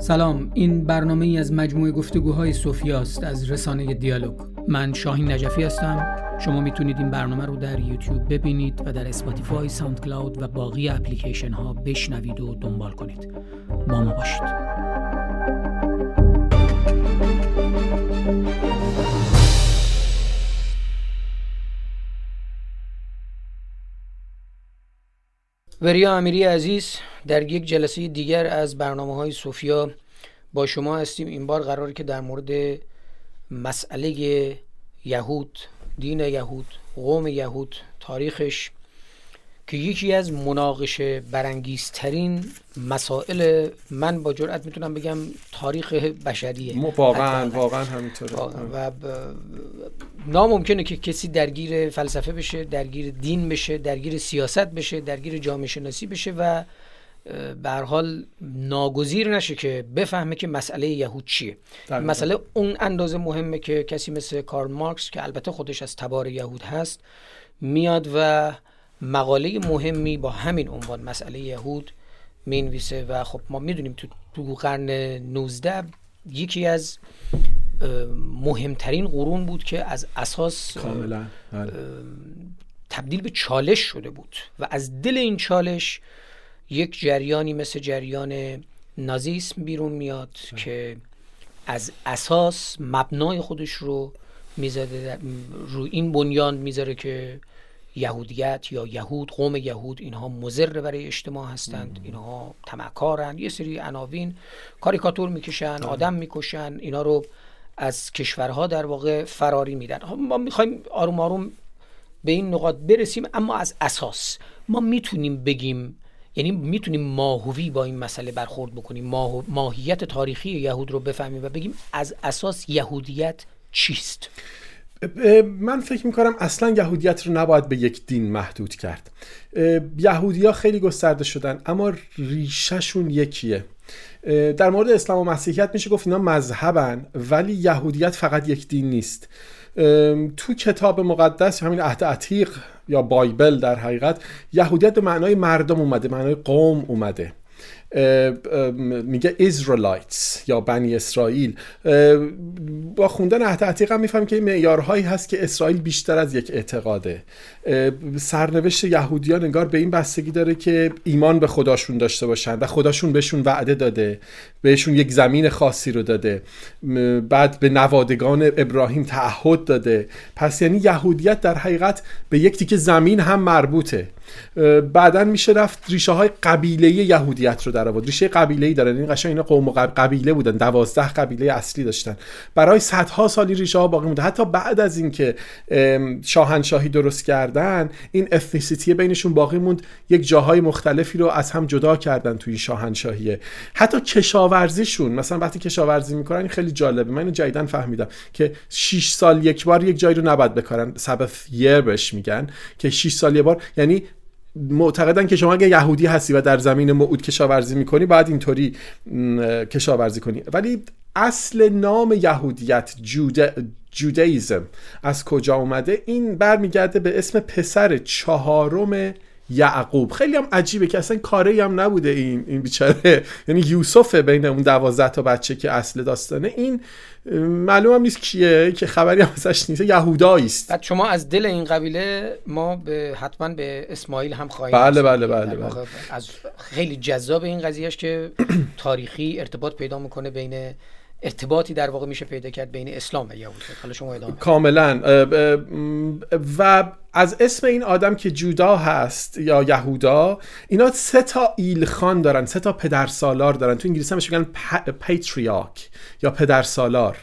سلام این برنامه ای از مجموعه گفتگوهای است از رسانه دیالوگ. من شاهین نجفی هستم. شما می‌تونید این برنامه رو در یوتیوب ببینید و در اسپاتیفای ساوند کلاود و باقی اپلیکیشن ها بشنوید و دنبال کنید. با ما باشید. وریا امیری عزیز در یک جلسه دیگر از برنامه های سوفیا با شما هستیم. این بار قراره که در مورد مسئله یهود دین یهود قوم یهود تاریخش که یکی از مناقشه برانگیزترین مسائل من با جرئت می‌تونم بگم تاریخ بشریه. واقعا واقعا همینطوره. و ناممکنه که کسی درگیر فلسفه بشه درگیر دین بشه درگیر سیاست بشه درگیر جامعه شناسی بشه و به حال ناگزیر نشه که بفهمه که مسئله یهود چیه. مسئله اون اندازه مهمه که کسی مثل کارل مارکس که البته خودش از تبار یهود هست میاد و مقاله مهمی با همین عنوان مسئله یهود می‌نویسه و خب ما می‌دونیم تو, تو قرن 19 یکی از مهمترین قرون بود که از اساس کاملا بله. تبدیل به چالش شده بود و از دل این چالش یک جریانی مثل جریان نازیسم بیرون میاد که از اساس مبنای خودش رو می‌ذاره رو این بنیان می‌ذاره که یهودیت یا یهود قوم یهود اینها مزر برای اجتماع هستند اینها تمکارن یه سری عناوین کاریکاتور می‌کشن آدم می‌کشن اینا رو از کشورها در واقع فراری میدن. ما می‌خوایم آروم آروم به این نقاط برسیم اما از اساس ما می‌تونیم بگیم یعنی می‌تونیم ماهوی با این مسئله برخورد بکنیم ماهیت تاریخی یهود رو بفهمیم و بگیم از اساس یهودیت چیست؟ من فکر می‌کنم اصلا یهودیت رو نباید به یک دین محدود کرد. یهودی ها خیلی گسترده شدن اما ریشهشون یکیه. در مورد اسلام و مسیحیت میشه گفت اینا مذهبن ولی یهودیت فقط یک دین نیست. تو کتاب مقدس همین عهد عتیق یا بایبل در حقیقت یهودیت به معنای مردم اومده معنای قوم اومده. میگه اسرائیلایتس یا بنی اسرائیل. با خوندن عهد عتیق هم میفهم که معیارهایی هست که اسرائیل بیشتر از یک اعتقاده. سرنوشت یهودیان انگار به این بستگی داره که ایمان به خداشون داشته باشن و خداشون بهشون وعده داده بهشون یک زمین خاصی رو داده. بعد به نوادگان ابراهیم تعهد داده. پس یعنی یهودیت در حقیقت به یک تیکه زمین هم مربوطه. بعدا میشه رفت ریشه های قبیله یهودیت رو در آورد ریشه قبیله ای دارن. این قشنگ اینا قوم و قبیله بودن. دوازده قبیله اصلی داشتن. برای صدها سالی ریشه ها باقی مونده. حتی بعد از اینکه شاهنشاهی درست کردن این افنیسیتی بینشون باقی موند. یک جاهای مختلفی رو از هم جدا کردن توی شاهنشاهیه حتی کشاورزیشون مثلا وقتی کشاورزی می‌کنن این خیلی جالبه. من اینو جدیدن فهمیدم که 6 سال یک بار یک جایی رو نباید بکارن. سبث یر بهش میگن که 6 سال یک بار. یعنی معتقدن که شما اگه یهودی هستی و در زمین موعود کشاورزی می‌کنی باید اینطوری کشاورزی کنی. ولی اصل نام یهودیت جودیزم از کجا اومده؟ این برمیگرده به اسم پسر چهارم یعقوب. خیلی هم عجیبه که اصلا کاری هم نبوده این این بیچاره. یعنی یوسف بین اون دوازده تا بچه که اصل داستانه این معلوم هم نیست کیه که خبری هم ازش نیست. یهودایی است. بعد شما از دل این قبیله ما به حتما به اسماعیل هم خواهیم بله بله بله, بله. از خیلی جذاب این قضیهش که تاریخی ارتباط پیدا می‌کنه بین ارتباطی در واقع میشه پیدا کرد بین اسلام و یهود. حالا شما ادامه کاملا. و از اسم این آدم که جودا هست یا یهودا اینا سه تا ایلخان دارن سه تا پدرسالار دارن. تو انگلیسی همش میگن پیتریاک یا پدرسالار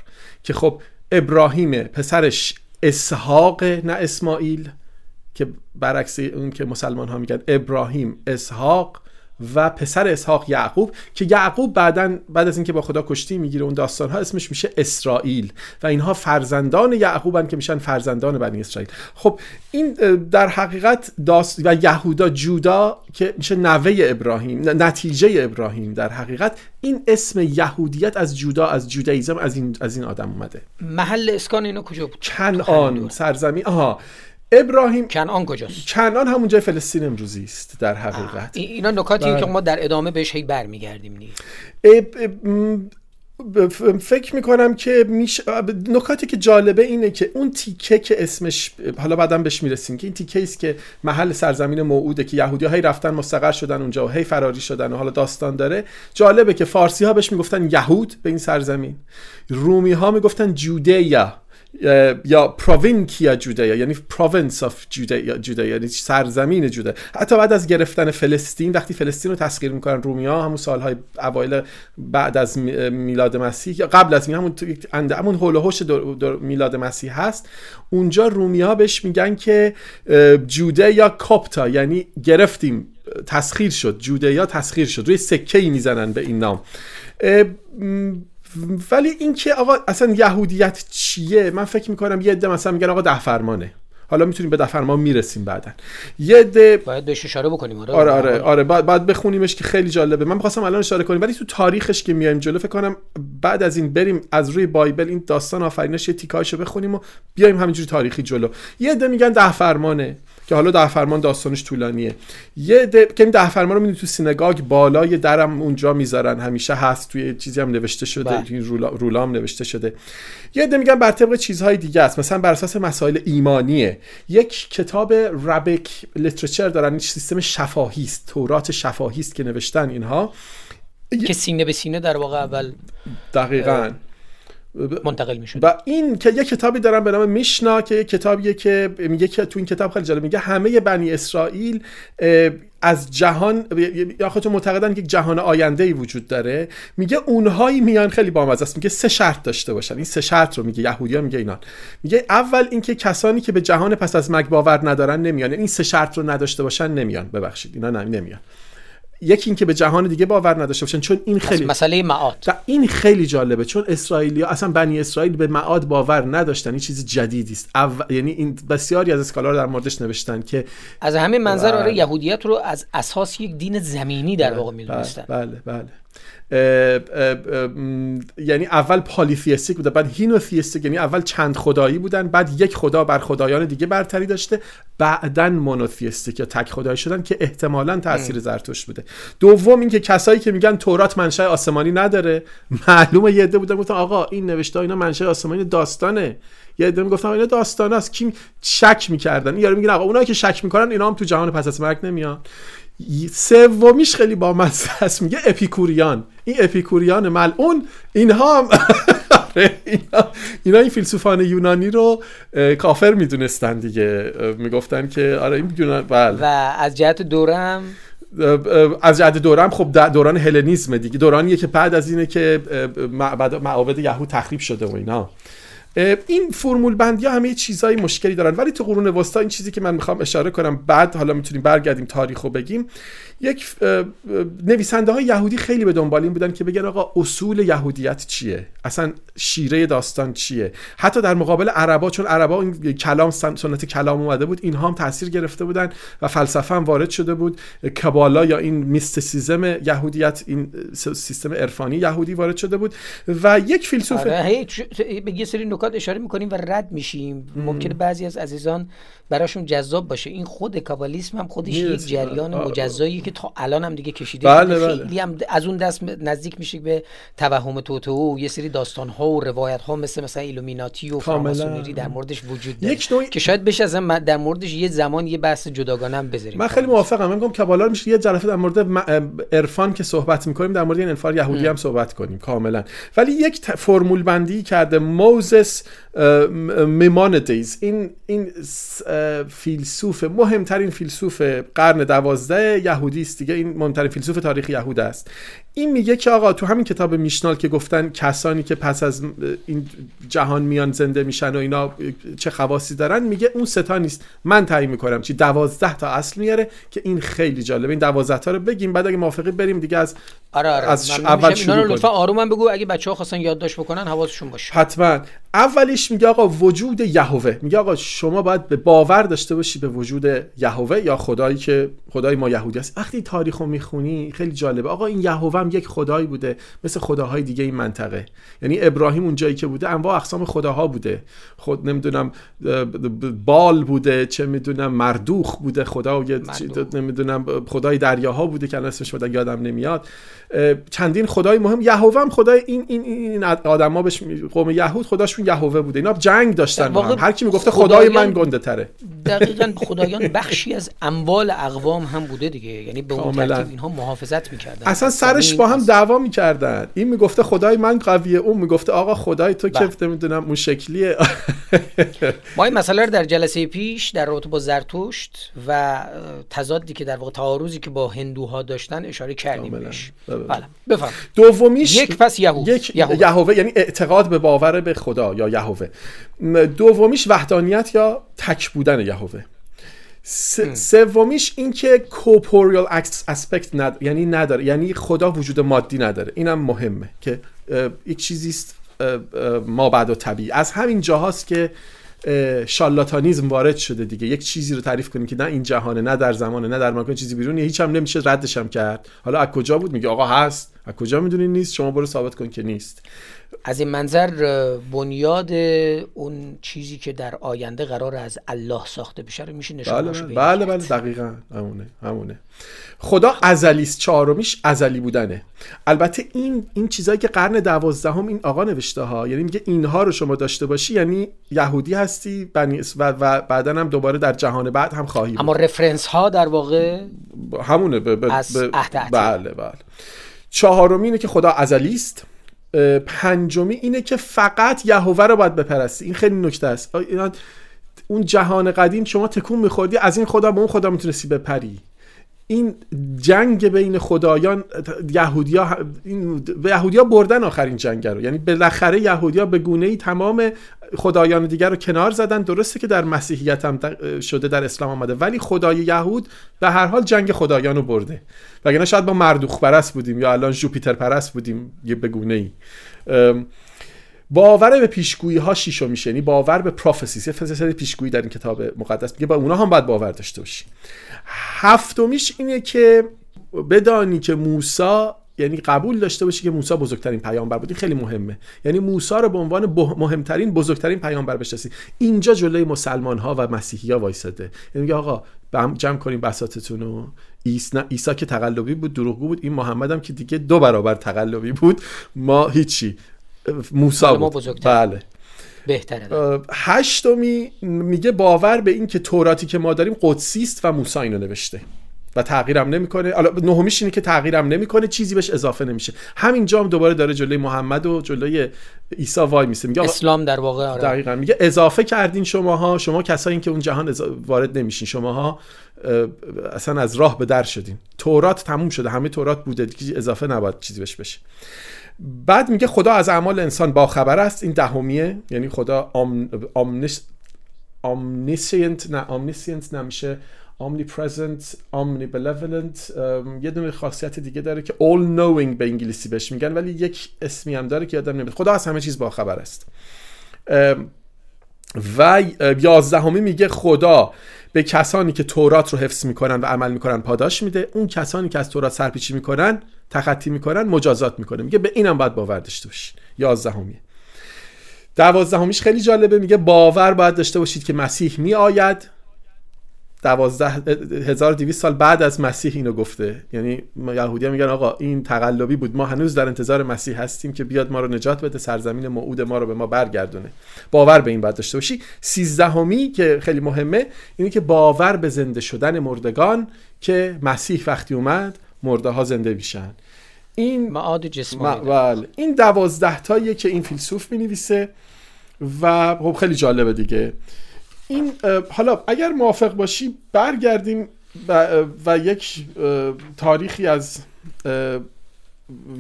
که خب ابراهیم پسرش اسحاق نه اسماعیل که برعکس اون که مسلمان ها میگن ابراهیم اسحاق. و پسر اسحاق یعقوب که یعقوب بعدا بعد از اینکه با خدا کشتی می‌گیره اون داستان ها اسمش میشه اسرائیل و اینها فرزندان یعقوبن که میشن فرزندان بنی اسرائیل. خب این در حقیقت داست و یهودا جودا که میشه نوه ابراهیم نتیجه ابراهیم در حقیقت این اسم یهودیت از جودا از جودایزم از این از این آدم اومده. محل اسکان اینو کجا بود؟ کنعان سرزمین آها. ابراهیم کنعان کجاست؟ کنعان همون جای فلسطین امروزی است در حقیقت. اینا نکاتیه بله. که ما در ادامه بهش هی برمیگردیم دیگه ب- فکر می‌کنم که میش... نکاتی که جالبه اینه که اون تیکه که اسمش حالا بعدم بهش می‌رسیم که این تیکه است که محل سرزمین موعوده که یهودی هی رفتن مستقر شدن اونجا و هی فراری شدن و حالا داستان داره. جالبه که فارسی ها بهش می‌گفتن یهود به این سرزمین. رومی ها می‌گفتن Judea یا Provincia Judea یعنی Province of Judea یعنی سرزمین جوده. حتی بعد از گرفتن فلسطین وقتی فلسطین رو تسخیر می‌کنن رومیا همون سالهای اوایل بعد از می- میلاد مسیح یا قبل از همون همون هول و هوش میلاد مسیح هست. اونجا رومیا بهش میگن که جوده یا کاپتا یعنی گرفتیم تسخیر شد. جوده یا تسخیر شد. روی سکه ای می‌زنن به این نام. ولی اینکه آقا اصلا یهودیت چیه؟ من فکر می‌کنم یه عده مثلا میگن آقا ده فرمانه. حالا می‌تونیم به ده فرمان می‌رسیم بعدا. یه عده باید بهش اشاره بکنیم آره. آره آره آره. بعد بعد بخونیمش که خیلی جالبه. من می‌خواستم الان اشاره کنیم ولی تو تاریخش که میایم جلو فکر کنم بعد از این بریم از روی Bible این داستان آفرینش یه تیکایشو بخونیم و بیایم همینجوری تاریخی جلو. یه عده میگن ده فرمانه. که حالا ده فرمان داستانش طولانیه. یه عده که این ده فرمان رو می‌بینی تو synagogue بالای درم اونجا می‌ذارن. همیشه هست توی چیزی هم نوشته شده بله. توی رولا, رولام نوشته شده. یه عده میگن بر طبق چیزهای دیگه است. مثلا بر اساس مسائل ایمانیه. یک کتاب rabbinic literature دارن. این سیستم شفاهی است. تورات شفاهی است که نوشتن اینها. که سینه به سینه در واقع اول دقیقا. منتقل می‌شد و این که یه کتابی دارم به نام میشنا که یه کتابیه که میگه که تو این کتاب خیلی جالب میگه همه بنی اسرائیل از جهان یا خودتون معتقدن که جهان آینده ای وجود داره. میگه اونهایی میان خیلی بامزه است. میگه سه شرط داشته باشن. این سه شرط رو میگه یهودیا میگه اینان. میگه اول اینکه کسانی که به جهان پس از مرگ باور ندارن نمیان. یعنی این سه شرط رو نداشته باشن نمیان. ببخشید اینا نمیان. یکی اینکه به جهان دیگه باور نداشته باشن چون این خیلی مسئله معاد. و این خیلی جالبه چون اسرائیلی اصلا بنی اسرائیل به معاد باور نداشتن این چیز جدیدی است. او... یعنی این بسیاری از اسکالار در موردش نوشتن که از همه منظر آره بله. یهودیت رو از اساس یک دین زمینی در واقع می‌دونستن. بله بله. م، یعنی اول پالیثیستیک بوده بعد هینوثیستیک یعنی اول چند خدایی بودن بعد یک خدا بر خدایان دیگه برتری داشته بعدا مونوثیستیک یا تک خدایی شدن که احتمالا تاثیر زرتشت بوده. دوم اینکه کسایی که میگن تورات منشأ آسمانی نداره معلومه یه عده بودن گفتن آقا این نوشته اینا منشأ آسمانی داستانه. یه عده می‌گفتن اینا داستان است کی شک می‌کردن. یارو میگن آقا اونایی که شک می‌کنن اینا هم تو جهان پس از مرگ نمیان. سومیش خیلی با است میگه اپیکوریان. این اپیکوریان ملعون. اینها هم آره، اینا, اینا این فیلسوفان یونانی رو کافر می‌دونستن دیگه. می‌گفتن که آره این یونان بله. و از جهت دورم از جهت دورم خب دوران هلنیسم دیگه. دورانیه که بعد از اینه که معبد معابد یهود تخریب شده و اینا. این فرمول بندی ها همه چیزهای مشکلی دارن. ولی تو قرون وسطا این چیزی که من می‌خوام اشاره کنم بعد حالا می‌تونیم برگردیم تاریخ رو بگیم. یک نویسنده های یهودی خیلی به دنبال این بودن که بگن آقا اصول یهودیت چیه؟ اصلا شیره داستان چیه؟ حتی در مقابل عربا چون عربا این کلام سن- سنت کلام اومده بود اینها هم تاثیر گرفته بودن و فلسفه هم وارد شده بود. کبالا یا این میستیسیزم یهودیت این سیستم عرفانی یهودی وارد شده بود. و یک فیلسوف آره به یه سری نکات اشاره می‌کنیم و رد میشیم. ممکنه بعضی از عزیزان براشون جذاب باشه. این خود کابالیسم هم خودش یک. جریان. مجزایی که تا الان هم دیگه کشیده بله،. بله. خیلی هم از اون دست نزدیک میشه به توهم توطئه و یه سری داستان ها و روایت ها مثل مثلا ایلومیناتی و. فراماسونری در موردش وجود داره یک نوعی- که شاید بشه اصلا در موردش یه زمان یه بحث جداگانه هم بذاریم من خیلی موافقم میگم کبالا میشه یه جلسه در مورد عرفان که صحبت می‌کنیم در مورد این عرفان یهودی هم صحبت کنیم کاملا ولی یک ت- فرمول بندی کرده Moses Maimonides این این فیلسوف مهمترین فیلسوف قرن دوازده یهودی دیگه این مهمترین فیلسوف تاریخ یهود است. این میگه که آقا تو همین کتاب میشنال که گفتن کسانی که پس از این جهان میان زنده میشن و اینا چه خواصی دارن میگه اون ستا نیست. من تعیین می‌کنم چی؟ دوازده تا اصل میاره که این خیلی جالبه. این دوازده تا رو بگیم بعد اگه موافقی بریم دیگه از آره آره. از اول. اینا شروع رو لطفا کنیم. آروم بگو اگه بچه ها خواستن یادداشت بکنن حواسشون باشه. حتما. اولیش میگه آقا وجود یهوه. میگه آقا شما باید به باور داشته باشی به وجود یهوه یا خدایی که خدای ما یهودی است وقتی تاریخ رو می‌خونی خیلی جالبه. آقا این یهوه هم یک خدایی بوده مثل خداهای دیگه این منطقه. یعنی ابراهیم اون جایی که بوده انواع اقسام خداها بوده. خود نمی‌دونم بال بوده چه می‌دونم مردوخ بوده خدا نمی‌دونم خدای دریاها بوده که اسمش یادم نمیاد. چندین خدای مهم. یهوه هم خدای این این این آدما بهش قوم یهود خداشون یهوه بوده. اینا جنگ داشتن هر کی می‌گفته خدای من گنده تره دقیقاً خدایان بخشی از اموال اقوام هم بوده دیگه. یعنی به اون ترتیب اینها محافظت می‌کردن. اصلا سرش با هم دعوا می‌کردن. این می‌گفته خدای من قویه اون می‌گفته آقا خدای تو که بله. می‌دونم اون شکلیه. ما این مسئله رو در جلسه پیش در رابطه با زرتشت و تضادی که در واقع تعارضی که با هندوها داشتن اشاره کردیم بهش. بله بفهم دومیش یک پس یهوه یک یهوه یعنی اعتقاد به باور به خدا. یا یهوه. دومیش وحدانیت یا تک بودن یهوه. سومیش این که کوپوریال اسپکت ند... یعنی نداره. یعنی خدا وجود مادی نداره. اینم مهمه که یک چیزی است ما بعد و طبیعی. از همین جاهاست که شالاتانیزم وارد شده دیگه. یک چیزی رو تعریف کنیم که نه این جهانه نه در زمانه نه در مکان چیزی بیرونه هیچ هم نمیشه ردش هم کرد. حالا از کجا بود؟ میگه آقا هست. از کجا می‌دونی نیست؟ شما برو ثابت کن که نیست. از این منظر بنیاد اون چیزی که در آینده قرار از الله ساخته بشه رو میشه نشون بله بله, بله, دقیقا. همونه همونه. خدا ازلیست چهارمیش ازلی بودنه. البته این این چیزایی که قرن دوازدهم این آقا نوشته ها یعنی میگه اینها رو شما داشته باشی یعنی یهودی هستی بنی و, و بعدا هم دوباره در جهان بعد هم خواهی اما رفرنس ها در واقع همونه ب ب از بله بله. چهارمی اینه که خدا ازلی است پنجمی اینه که فقط یهوه رو باید بپرستی. این خیلی نکته است. اون جهان قدیم شما تکون میخوردی از این خدا به اون خدا می‌تونستی بپری. این جنگ بین خدایان یهودیا این یهودیا بردن آخرین جنگ رو. یعنی بالاخره یهودیا به گونه ای تمام خدایان دیگر رو کنار زدن. درسته که در مسیحیت هم شده در اسلام آمده. ولی خدای یهود به هر حال جنگ خدایان رو برده. وگرنه شاید با مردوخ پرست بودیم یا الان جوپیتر پرست بودیم یه به گونه ای باور به پیشگویی ها شیشو میشه. یعنی باور به پروفسیز یه پیشگویی در این کتاب مقدس میگه. با اونا هم باید باور داشته باشی. هفتمیش اینه که بدانی که موسی یعنی قبول داشته باشی که موسی بزرگترین پیامبر بود. این خیلی مهمه. یعنی موسی رو به عنوان مهمترین بزرگترین پیامبر بشناسی. اینجا جلوی مسلمان ها و مسیحی ها وایساده. یعنی میگه آقا جمع کنیم بساتتون رو عیسی که تقلبی بود دروغگو بود. این محمد هم که دیگه دو برابر تقلبی بود. ما هیچی. موسی بود. بله. بهتره. هشتمی میگه باور به این که توراتی که ما داریم قدسی است و موسی اینو نوشته و تغییرم نمی‌کنه. حالا نهمیش اینه که تغییرم نمی‌کنه چیزی بهش اضافه نمیشه. همین جام دوباره داره جلوی محمد و جلوی عیسی وای میسه. میگه اسلام در واقع آره. دقیقا. میگه اضافه کردین شماها شما کسایی که اون جهان وارد نمیشین. شماها اصلا از راه به در شدین. تورات تموم شده. همه تورات بوده. اضافه نباید چیزی بهش بشه. بعد میگه خدا از اعمال انسان با خبر است. این دهمیه یعنی خدا آمنش omniscient نه omniscient نمیشه. omnipresent omnibenevolent یه دونه خاصیت دیگه داره که all knowing به انگلیسی بهش میگن ولی یک اسمی هم داره که یادم نمیاد. خدا از همه چیز با خبر است و یازدهمی میگه خدا به کسانی که تورات رو حفظ می‌کنن و عمل می‌کنن پاداش میده. اون کسانی که از تورات سرپیچی می‌کنن تخطی می‌کنن مجازات می‌کنه. میگه به اینم باید باور داشته باشید یازدهمیه. دوازدهمیش خیلی جالبه. میگه باور باید داشته باشید که مسیح میآید. دوازده هزار دیویست سال بعد از مسیح اینو گفته. یعنی یهودی میگن آقا این تقلبی بود. ما هنوز در انتظار مسیح هستیم که بیاد ما رو نجات بده. سرزمین موعود ما رو به ما برگردونه. باور به این باید داشته باشی. سیزدهمی که خیلی مهمه اینه که باور به زنده شدن مردگان که مسیح وقتی اومد مرده ها زنده میشن. این معاد جسمانی بله. این دوازده تاییه که این فیلسوف می نویسه و خب خیلی جالبه دیگه. این حالا اگر موافق باشی برگردیم و, و یک تاریخی از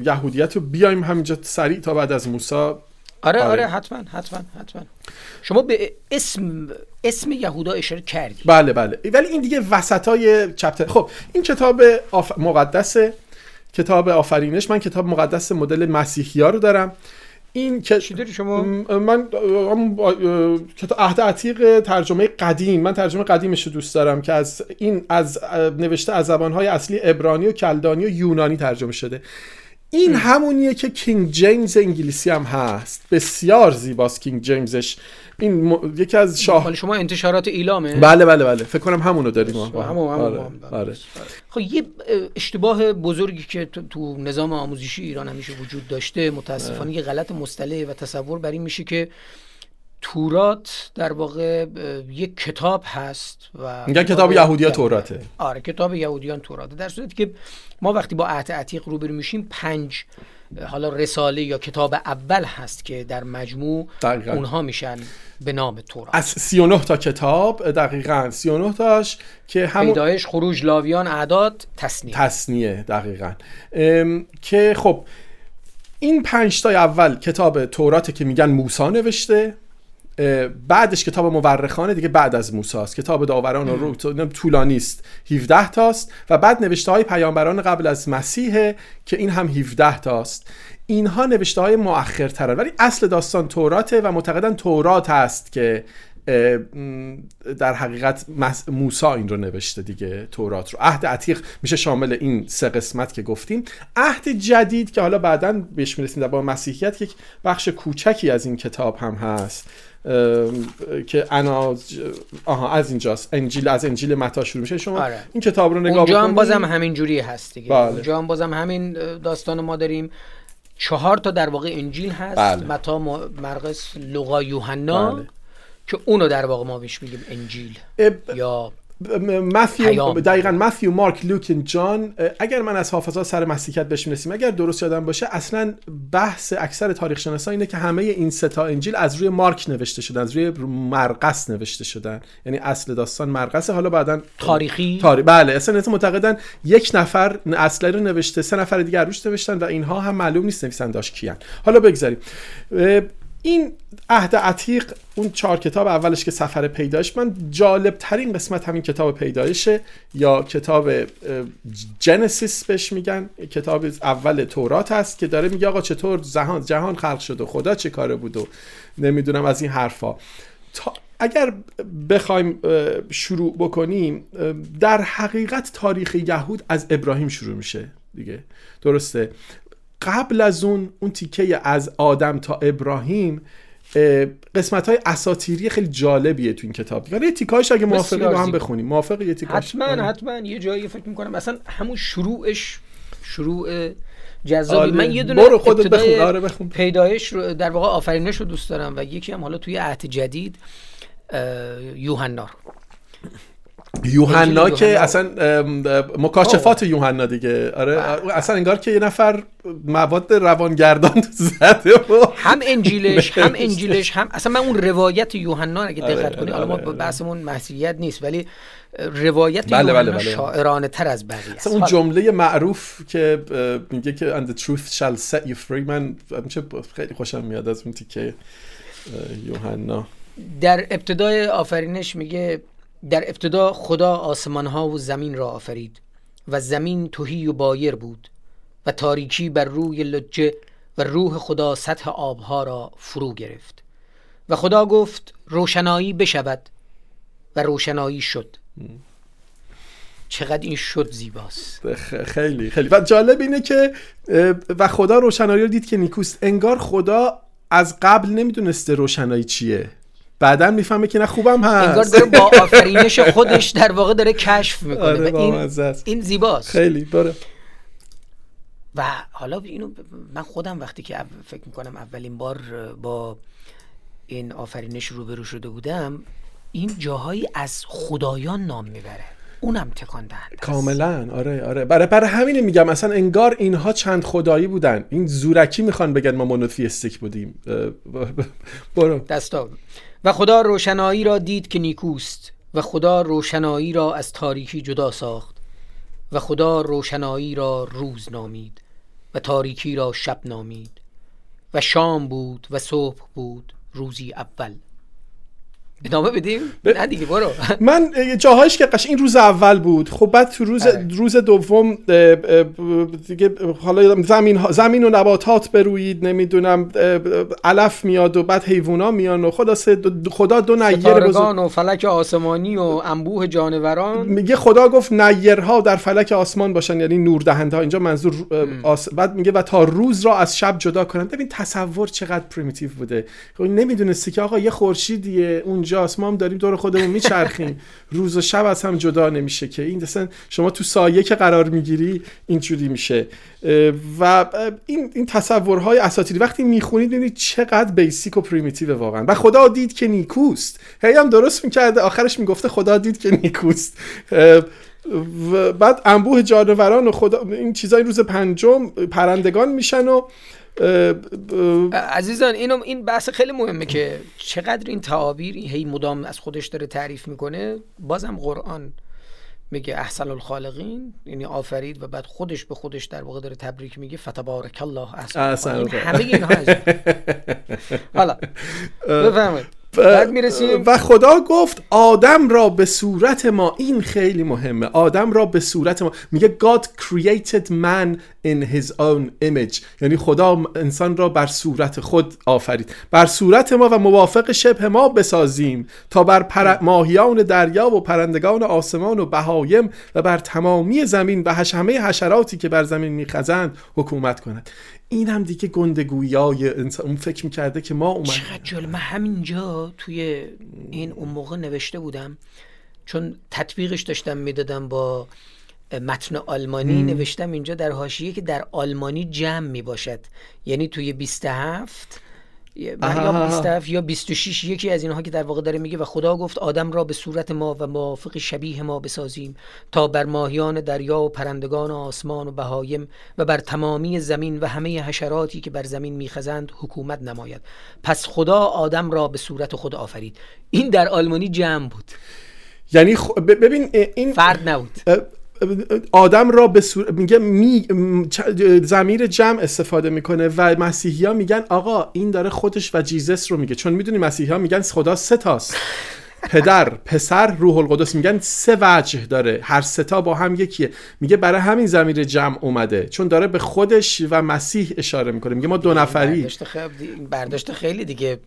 یهودیت رو بیایم همینجا سریع تا بعد از موسا آره, آره آره حتما حتما حتما. شما به اسم اسم یهودا اشاره کردی. بله بله. ولی این دیگه وسطای chapter. خب این کتاب of... مقدس کتاب آفرینش. من کتاب مقدس مدل مسیحی ها رو دارم. این که شما؟ من کتاب عهد عتیق ترجمه قدیم. من ترجمه قدیمش رو دوست دارم که از این از نوشته از زبانهای اصلی عبرانی و کلدانی و یونانی ترجمه شده. این همونیه که King James انگلیسی هم هست. بسیار زیباست King James ش این یکی از شاه شما انتشارات ایلامه. بله بله بله. فکر کنم همونو داریم. همون همون آره. آره. خب یه اشتباه بزرگی که تو نظام آموزشی ایران همیشه وجود داشته متاسفانه یه غلط مصطلح و تصور بر این میشه که تورات در واقع یک کتاب هست و میگن کتاب یهودیان توراته آره کتاب یهودیان توراته در صورتی که ما وقتی با عهد عتیق روبرو میشیم پنج حالا رساله یا کتاب اول هست که در مجموع دقیقا. اونها میشن به نام تورات. از 39 تا کتاب دقیقا. 39 تاش که همون پیدایش خروج لاویان اعداد تصنیه. تصنیه دقیقا. که خب این پنج تا اول کتاب توراته که میگن موسی نوشته. بعدش کتاب مورخانه دیگه بعد از موسی است. کتاب داوران رو طولانی است. 17 تاست و بعد نوشته های پیامبران قبل از مسیح که این هم 17 تاست. اینها نوشته های مؤخرترن. ولی اصل داستان توراته و معتقدا تورات است که در حقیقت موسا این رو نوشته دیگه تورات رو. عهد عتیق میشه شامل این سه قسمت که گفتیم. عهد جدید که حالا بعدا بهش می‌رسیم در با مسیحیت یک بخش کوچکی از این کتاب هم هست. که انا آها از اینجاست انجیل از انجیل متا شروع میشه شما آره. این کتاب رو نگاه اونجا هم بازم همین جوری هست دیگه بله. اونجا هم بازم همین داستان ما داریم چهار تا در واقع انجیل هست بله. متا مرقس لوقا یوحنا بله. که اونو در واقع ما بهش میگیم انجیل یا ماثیو دقیقا ماثیو مارک لوکین جان اگر من از حافظات سر مسیحیت بهش می‌رسیم اگر درست یادم باشه اصلا بحث اکثر تاریخ شناسا اینه که همه این ستا انجیل از روی مارک نوشته شدن از روی مرقس نوشته شدن. یعنی اصل داستان مرقس حالا بعدا تاریخی؟ تاری... بله اصلا معتقدن یک نفر اصلی رو نوشته سه نفر دیگه روش نوشتن و اینها هم معلوم نیست نویسنداش کیان. حالا بگذاریم. این عهد عتیق اون چهار کتاب اولش که سفر پیدایش من جالب ترین قسمت همین کتاب پیدایشه یا کتاب جنسیس بهش میگن کتاب اول تورات هست که داره میگه آقا چطور جهان جهان خلق شد و خدا چه کاره بود و نمی‌دونم از این حرفا. اگر بخوایم شروع بکنیم در حقیقت تاریخ یهود از ابراهیم شروع میشه دیگه. درسته؟ قبل از اون اون تیکه از آدم تا ابراهیم قسمت های اساتیری خیلی جالبیه تو این کتاب. یعنی یه تیکایش اگه موافقی با هم بخونیم. موافق یه تیکاش حتما آره. حتما. یه جایی فکر می‌کنم. مثلا همون شروعش شروع جذابی. من یه دونه برو خودت بخون. آره بخون. پیدایش رو در واقع آفرینش رو دوست دارم و یکی هم حالا توی عهد جدید یوحنا یوحنا که اصلا مکاشفات یوحنا دیگه. آره اصلا انگار که یه نفر مواد روانگردان زده و هم انجیلش هم انجیلش هم اصلا من اون روایت یوحنا اگه دقت آره، کنی حالا ما آره، بحثمون محسیت نیست ولی روایت بله بله بله. شاعرانه تر از بقیه است. اون جمله معروف که میگه که and the truth shall set you free. من خیلی خوشم میاد از اون تیکه یوحنا. در ابتدای آفرینش میگه در ابتدا خدا آسمان ها و زمین را آفرید و زمین توهی و بایر بود و تاریکی بر روی لجه و روح خدا سطح آبها را فرو گرفت و خدا گفت روشنایی بشود و روشنایی شد. چقدر این شد زیباست. خیلی خیلی. و جالب اینه که و خدا روشنایی رو دید که نیکوست. انگار خدا از قبل نمی‌دونسته روشنایی چیه. بعدا می‌فهمه که نه خوبم هست. انگار داره با آفرینش خودش در واقع داره کشف می‌کنه. آره این, این زیباست. خیلی باره و حالا اینو من خودم وقتی که فکر می‌کنم اولین بار با این آفرینش روبرو شده بودم این جاهایی از خدایان نام می‌بره. اونم تکان دهنده کاملا آره آره. برای برای همین میگم اصلا انگار اینها چند خدایی بودن. این زورکی می‌خوان بگن ما مونوتیستیک بودیم. برو. دستا و خدا روشنایی را دید که نیکوست و خدا روشنایی را از تاریکی جدا ساخت و خدا روشنایی را روز نامید و تاریکی را شب نامید و شام بود و صبح بود روزی اول. ادامه بدیم؟ نه دیگه برو. من جاهایش که قش این روز اول بود. خب بعد تو روز آره. روز دوم دیگه حالا زمین زمین و نباتات بروید نمی‌دونم علف میاد و بعد حیوونا میان و خدا خدا دو نیر ستارگان و فلک آسمانی و انبوه جانوران. میگه خدا گفت نیرها در فلک آسمان باشن یعنی نور دهنده ها اینجا منظور آس... بعد میگه و تا روز را از شب جدا کنن. ببین تصور چقدر primitive بوده. خب نمی‌دونستی که آقا یه خورشیدیه اونجاست ما هم داریم دور خودمون میچرخیم. روز و شب از هم جدا نمیشه که. این مثلا شما تو سایه که قرار می‌گیری اینجوری میشه. و این این تصورهای اساطیری وقتی می‌خونید ببینید چقدر basic و primitive واقعا. و خدا دید که نیکوست. هی هم درست می‌کرده. آخرش می‌گفته خدا دید که نیکوست. و بعد انبوه جانوران و خدا این چیزای روز پنجم پرندگان میشن و عزیزان اینو این بحث خیلی مهمه که چقدر این تعابیر هی مدام از خودش داره تعریف می‌کنه. بازم قرآن میگه احسن الخالقین یعنی آفرید و بعد خودش به خودش در واقع داره تبریک میگه. فتبارک الله احسن این همه اینها حالا بفرمایید. بعد می‌رسیم و خدا گفت آدم را به صورت ما این خیلی مهمه آدم را به صورت ما میگه God created man in his own image. یعنی خدا انسان را بر صورت خود آفرید. بر صورت ما و موافق شبه ما بسازیم تا بر پر... ماهیان دریا و پرندگان آسمان و بهایم و بر تمامی زمین و همه حشراتی که بر زمین میخزند حکومت کند. این هم دیگه گندگویای انسان اون فکر می‌کرده که ما اومد چقدر جالب من همینجا توی این اون موقع نوشته بودم. چون تطبیقش داشتم می‌دادم با متن آلمانی نوشتم اینجا در حاشیه که در آلمانی جمع می باشد یعنی توی 27 یا 27 یا 26 یکی از اینها که در واقع داره میگه و خدا گفت آدم را به صورت ما و موافق شبیه ما بسازیم تا بر ماهیان دریا و پرندگان و آسمان و بهایم و بر تمامی زمین و همه حشراتی که بر زمین میخزند حکومت نماید. پس خدا آدم را به صورت خود آفرید. این در آلمانی جمع بود. یعنی ببین این فرد نبود. آدم را به صور... میگه می... زمیر جمع استفاده می‌کنه و مسیحی ها میگن آقا این داره خودش و جیزس رو میگه. چون می‌دونی مسیحی ها میگن خدا سه تاست. پدر پسر روح القدس میگن سه وجه داره. هر ستا با هم یکیه. میگه برای همین زمیر جمع اومده. چون داره به خودش و مسیح اشاره می‌کنه. میگه ما دو نفری برداشت خیلی دیگه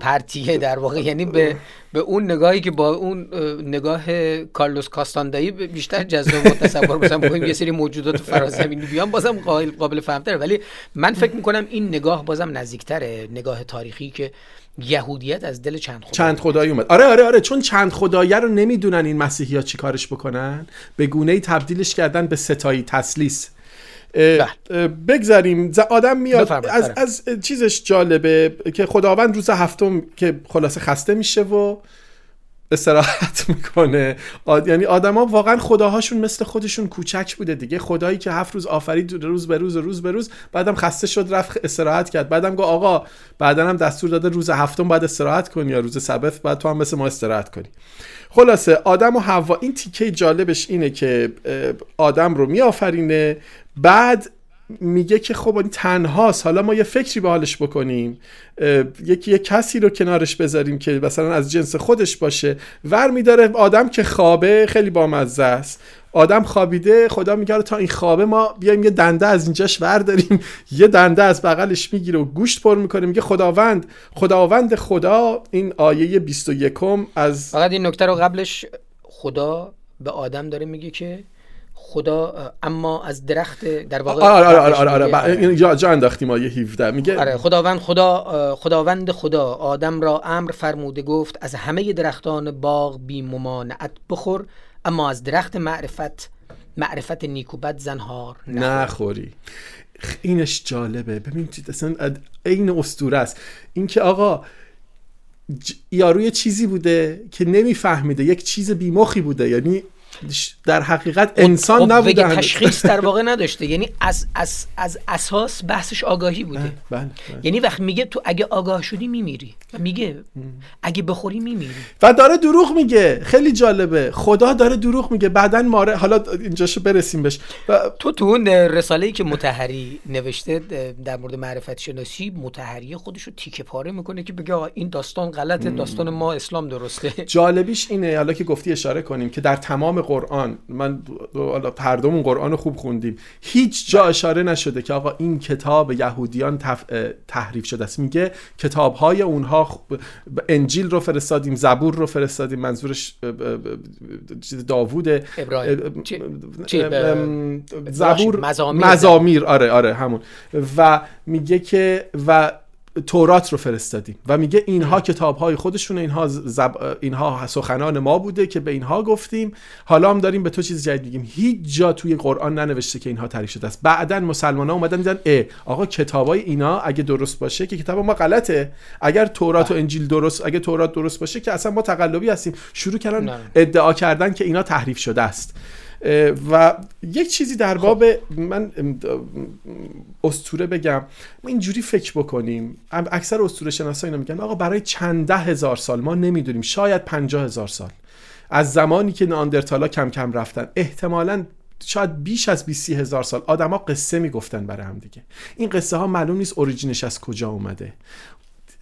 پرتیه در واقع. یعنی به به اون نگاهی که با اون نگاه کارلوس کاستاندایی بیشتر جذاب و تصور مثلا یه سری موجودات فرازمینی بیان بازم قابل قابل فهمتره ولی من فکر می‌کنم این نگاه بازم نزدیکتره. نگاه تاریخی که یهودیت از دل چند خدایی چند خدایی اومد. آره آره آره. چون چند خدایه رو نمی‌دونن این مسیحی ها چی کارش بکنن. به گونه ای تبدیلش کردن به ستایی تسلیس. بگذاریم آدم میاد. از, از چیزش جالبه که خداوند روز هفتم که خلاصه خسته میشه و استراحت می‌کنه. آد... یعنی آدما واقعا خداهاشون مثل خودشون کوچک بوده دیگه. خدایی که هفت روز آفرید روز به روز روز به روز بعدم خسته شد رفت استراحت کرد. بعدم گفت آقا بعدا هم دستور داده روز هفتم بعد استراحت کنی یا روز سبت بعد تو هم مثل ما استراحت کنی. خلاصه آدم و حوا این تیکه جالبش اینه که آدم رو میآفرینه بعد میگه که خب این تنهاست حالا ما یه فکری به حالش بکنیم یکی یه کسی رو کنارش بذاریم که مثلا از جنس خودش باشه. ور میداره آدم که خوابه خیلی بامزه است. آدم خوابیده خدا میگه تا این خوابه ما بیایم یه دنده از اینجاش ورداریم یه دنده از بغلش می‌گیره و گوشت پر می‌کنه. میگه خداوند خداوند خدا این آیه 21 از فقط این نکته رو قبلش خدا به آدم داره میگه که خدا اما از درخت در واقع آره آره آره آره, آره. جا, جا انداختیم آیه 17 میگه آره خداوند خدا خداوند خدا آدم را امر فرموده گفت از همه درختان باغ بی ممانعت بخور اما از درخت معرفت معرفت نیکوبت زنهار نخوری. اینش جالبه. ببین اصلا این اسطوره است. اینکه آقا یارو یه چیزی بوده که نمیفهمیده. یک چیز بیمخی بوده. یعنی در حقیقت انسان خب نبوده بگه تشخیص در واقع نداشته. یعنی از, از, از اساس بحثش آگاهی بوده. بله، بله. یعنی وقتی میگه تو اگه آگاه شدی میمیری. میگه اگه بخوری میمیری. و داره دروغ میگه. خیلی جالبه. خدا داره دروغ میگه. بعدا ماره حالا اینجاشو برسیم بهش. و تو تو اون رساله ای که متحری نوشته در مورد معرفت شناسی متحری خودش رو تیکه پاره می‌کنه که بگه این داستان غلطه. داستان ما اسلام درسته. جالبیش اینه. حالا که گفتی اشاره کنیم که در تمام قرآن. من حالا هر دومون قرآن رو خوب خوندیم. هیچ جا اشاره نشده که آقا این کتاب یهودیان تف... تحریف شده است. میگه کتاب های اونها خ- انجیل رو فرستادیم زبور رو فرستادیم منظورش ابراهیم. ببخشید، زبور مزامیر. مزامیر. آره آره همون. و میگه که و تورات رو فرستادیم و میگه اینها کتاب های خودشون اینها زب... اینها سخنان ما بوده که به اینها گفتیم. حالا هم داریم به تو چیز جدید میگیم. هیچ جا توی قرآن ننوشته که اینها تعریف شده است. بعدا مسلمان ها اومدن دیدن اه آقا کتابای اینا اگه درست باشه که کتاب ما غلطه. اگر تورات و انجیل درست اگه تورات درست باشه که اصلا ما تقلبی هستیم. شروع کردن نه. ادعا کردن که اینا تحریف شده است. و یک چیزی در باب من استوره بگم. ما اینجوری فکر بکنیم. اکثر استوره شناسا اینا میگن آقا برای چند ده هزار سال ما نمی‌دونیم شاید پنجاه هزار سال. از زمانی که ناندرتالا کم کم رفتن احتمالاً شاید بیش از 20 هزار سال آدما قصه می‌گفتن برای هم دیگه. این قصه ها معلوم نیست اوریجینش از کجا اومده.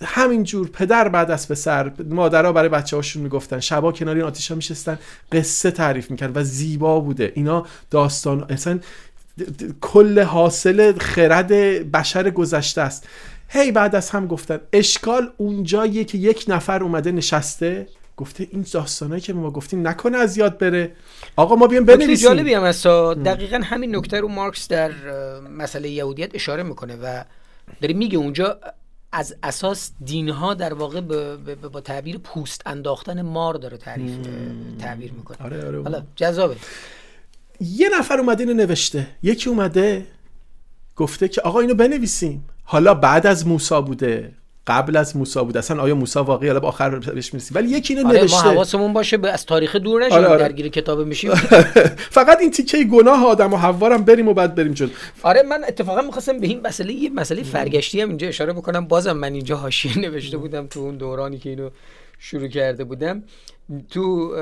همینجور پدر بعد از پسر مادرها برای بچه هاشون می‌گفتن شبا کنار این آتیش ها میشستن قصه تعریف می‌کرد و زیبا بوده. اینا داستان اصلا کل حاصل خرد بشر گذشته است. هی بعد از هم گفتن اشکال اونجاییه که یک نفر اومده نشسته گفته این داستانایی که ما گفتیم نکنه از یاد بره. آقا ما بیام نکته بنویسیم. جالبی هم هست دقیقا همین نکته رو مارکس در مسئله یهودیت اشاره می‌کنه و داره میگه اونجا از اساس دینها در واقع به- با تعبیر پوست انداختن مار داره تعریف تعبیر می‌کنه. آره آره. حالا جذابه. یه نفر اومده اینو نوشته. یکی اومده گفته که آقا اینو بنویسیم. حالا بعد از موسا بوده. قبل از موسا بوده اصلا آیا موسا واقعی؟ حالا آخر بهش می‌رسیم. ولی یکی اینو آره ما نوشته. حواسمون باشه به از تاریخ دور نشیم آره، آره. درگیر کتاب میشیم. فقط این تیکه گناه آدم و حوا بریم و بعد بریم جلو. آره من اتفاقا می‌خواستم به این مسئله یه مسئله فرگشتی هم اینجا اشاره بکنم. بازم من اینجا حاشیه نوشته بودم تو اون دورانی که اینو شروع کرده بودم. تو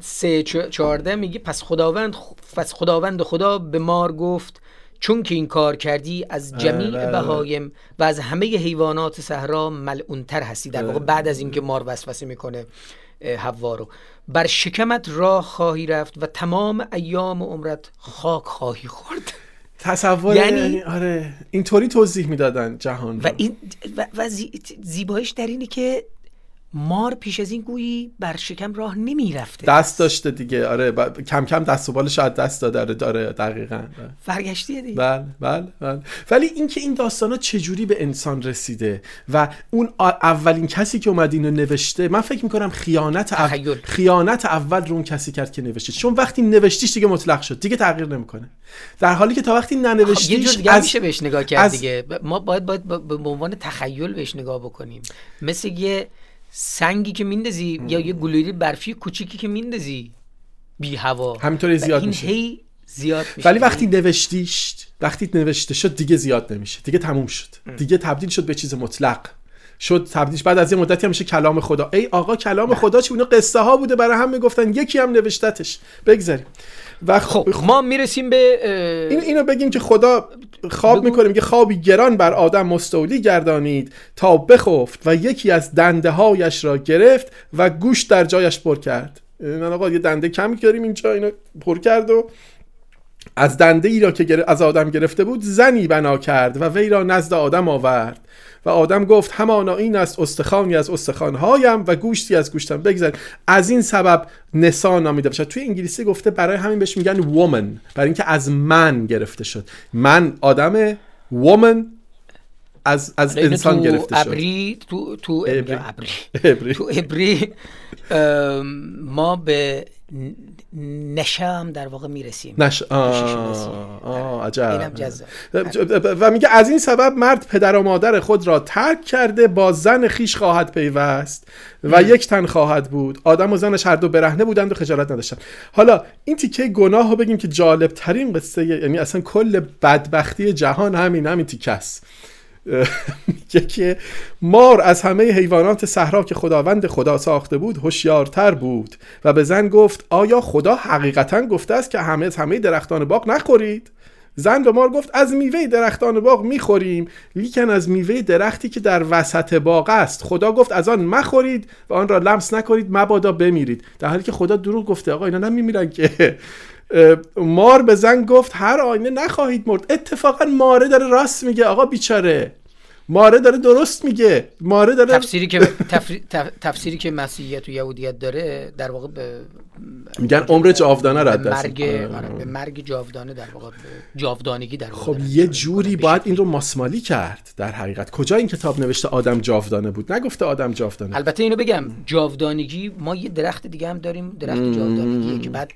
سه چهارده میگه پس خداوند پس خداوند خدا به مار گفت چون که این کار کردی از جمیع بله. بهایم و از همه حیوانات صحرا ملعونتر هستی در واقع بعد از اینکه مار وسوسه می‌کنه حوا رو بر شکمت راه خواهی رفت و تمام ایام عمرت خاک خواهی خورد تصور یعنی- یعنی آره اینطوری توضیح می‌دادن جهان و رو. این و, و زی- زیباییش در اینه که مار پیش از این گویی بر شکم راه نمی‌رفته. دست داشته دیگه. آره ب- کم کم دست و بالش از دست داده. آره داره دقیقا. بله. فرگشتیه دیگه بله بله بله. ولی اینکه این داستان ها چجوری به انسان رسیده و اون اولین کسی که اومد اینو نوشته من فکر می‌کنم خیانت اول. خیانت اول رو اون کسی کرد که نوشته. چون وقتی نوشتیش دیگه مطلق شد. دیگه تغییر نمی‌کنه. در حالی که تا وقتی خب یه ننوشتیش جور دیگه هم از میشه بهش نگاه کرد از- دیگه. ما باید باید با- به عنوان تخیل بهش نگاه بکنیم. مثل یه سنگی که میندازی یا یه گلوله برفی کوچیکی که میندازی بی هوا. همینطوری و زیاد این میشه. هی زیاد میشه. ولی وقتی نوشتیش وقتی نوشته شد دیگه زیاد نمیشه. دیگه تموم شد. دیگه تبدیل شد به چیز مطلق. شد تبدیل بعد از یه مدتی هم میشه کلام خدا. ای آقا کلام خدا چی؟ اونا قصه ها بوده برای هم می‌گفتن. یکی هم نوشتتش. بگذاریم. و خب ما می‌رسیم به این اینو بگیم که خدا خواب بگو. می‌کنه میگه خوابی گران بر آدم مستولی گردانید تا بخفت و یکی از دنده هایش را گرفت و گوش در جایش پر کرد من آقا یه دنده کمی داریم اینجا اینو پر کرد و از دنده ای را که از آدم گرفته بود زنی بنا کرد و وی را نزد آدم آورد. و آدم گفت همانا این است استخوانی از استخوانهایم و گوشتی از گوشتم بگذار. از این سبب نسا نامیده باشد توی انگلیسی گفته برای همین بهش میگن woman برای اینکه از من گرفته شد. من آدم woman از از اینو انسان گرفته شد. ابری تو تو عبری. ابری. عبری. تو ابری ما به نشه هم در واقع می‌رسیم. نش... کشش آه... عجب. و میگه از این سبب مرد پدر و مادر خود را ترک کرده با زن خیش خواهد پیوست و یک تن خواهد بود. آدم و زنش هر دو برهنه بودند و خجالت نداشتند. حالا این تیکه گناه رو بگیم که جالب ترین قصه یعنی اصلا کل بدبختی جهان همین همین تیکه است. میگه که مار از همه حیوانات صحرا که خداوند خدا ساخته بود هوشیارتر بود و به زن گفت آیا خدا حقیقتا گفته است که همه از همه درختان باغ نخورید؟ زن به مار گفت از میوه درختان باغ می‌خوریم لیکن از میوه درختی که در وسط باغ است. خدا گفت از آن مخورید و آن را لمس نکنید مبادا بمیرید. در حالی که خدا دروغ گفته آقا اینا نمیمیرن که. مار به زن گفت هر آینه نخواهید مرد. اتفاقا ماره داره راست میگه آقا بیچاره. ماره داره درست میگه. ماره داره تفسیری که تف- تفسیری که مسیحیت و یهودیت داره در واقع به میگن عمر جاودانه از به دست مرگ آره. به مرگ جاودانه در واقع جاودانگی در واقع خب یه جوری. باید این رو ماسمالی کرد در حقیقت. کجا این کتاب نوشته آدم جاودانه بود؟ نگفته آدم جاودانه. البته اینو بگم جاودانگی ما یه درخت دیگه هم داریم درخت جاودانگیه که بعد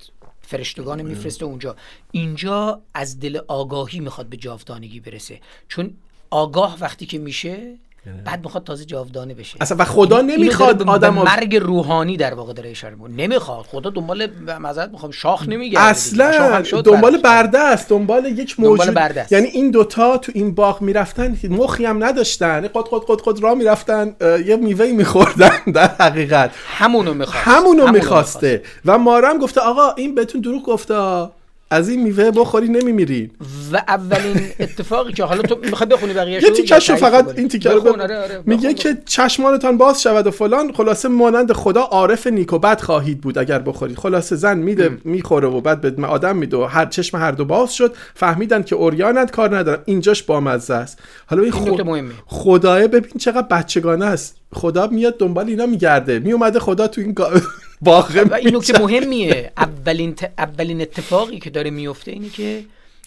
فرشتگان میفرسته اونجا. اینجا از دل آگاهی می‌خواد به جاودانگی برسه. چون آگاه وقتی که میشه بعد می‌خواد تازه جاودانه بشه. اصلا و خدا نمی‌خواد به- به آدم مرگ روحانی در واقع داره اشاره می‌کنه. نمی‌خواد. خدا دنبال معذرت می‌خوام. شاخ. شاخ اصلا دنبال. برده است دنبال یک دنبال موجود. برده است. یعنی این دوتا تو این باغ می‌رفتن مخی هم نداشتن. قد قد قد قد را می‌رفتن. یه میوه میخوردن در حقیقت. همونو می‌خواد همونو می‌خواسته. و مارم گفته آقا این بهتون دروغ گفته. از این میوه بخوری نمیمیرین و اولین اتفاقی که حالا تو می‌خوای بخونی بقیه یه تیکش رو فقط این تیکه رو ب- آره، میگه که چشمانتان باز شود و فلان. خلاصه مانند خدا عارف نیک و بد خواهید بود اگر بخورید. خلاصه زن میده می‌خوره و بعد به آدم میده و هر چشم هر دو باز شد. فهمیدن که اوریانت کار ندارن. اینجاش بامزه است. حالا این, این خ... نکته مهمه. خدایه ببین چقدر بچگانه است. خدا میاد دنبال اینا میگرده. میومده خدا تو این و این نکته. مهمیه. اولین ت- اولین اتفاقی که داره میفته اینه که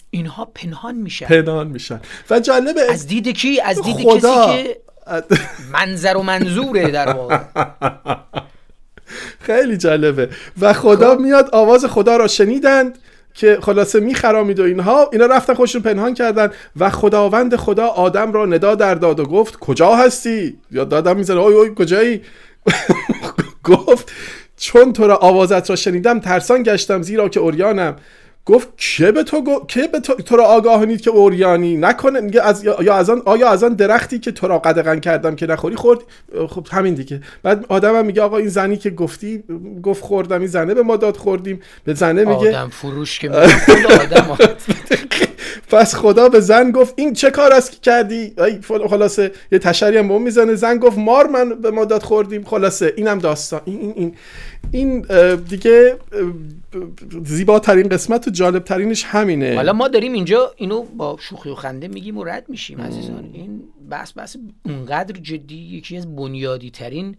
اینها پنهان میشن. پنهان میشن. و جالبه از دید کی؟ از دید خدا. کسی که منظر و منظوره در واقع. خیلی جالبه. و خدا میاد آواز خدا را شنیدند که خلاصه میخرامید و اینها. اینا رفتن خودشون پنهان کردن و خداوند خدا آدم را ندا در داد و گفت کجا هستی؟ یا دادم می‌زنه اوی اوی کجایی؟ گفت چون تو را آوازت را شنیدم ترسان گشتم زیرا که اوریانم. گفت که به تو گو... که به تو, تو را آگاهانید که اوریانی نکنه؟ میگه از یا از آن آیا از آن درختی که تو را قدغن کردم که نخوری خورد؟ خب همین دیگه. بعد آدمم میگه آقا این زنی که گفتی گفت خوردم این زنه به ما داد خوردیم. به زنه میگه آدم فروش که میگه آدم پس خدا به زن گفت این چه کار است که کردی؟ ای خلاصه یه تشری هم به اون می‌زنه. زن گفت مار من به ما داد خوردیم. خلاصه اینم داستان. این این این, دیگه زیباترین قسمت و جالب ترینش همینه. حالا ما داریم اینجا اینو با شوخی و خنده میگیم و رد میشیم عزیزان. این بحث بحث اونقدر جدی یکی از بنیادی ترین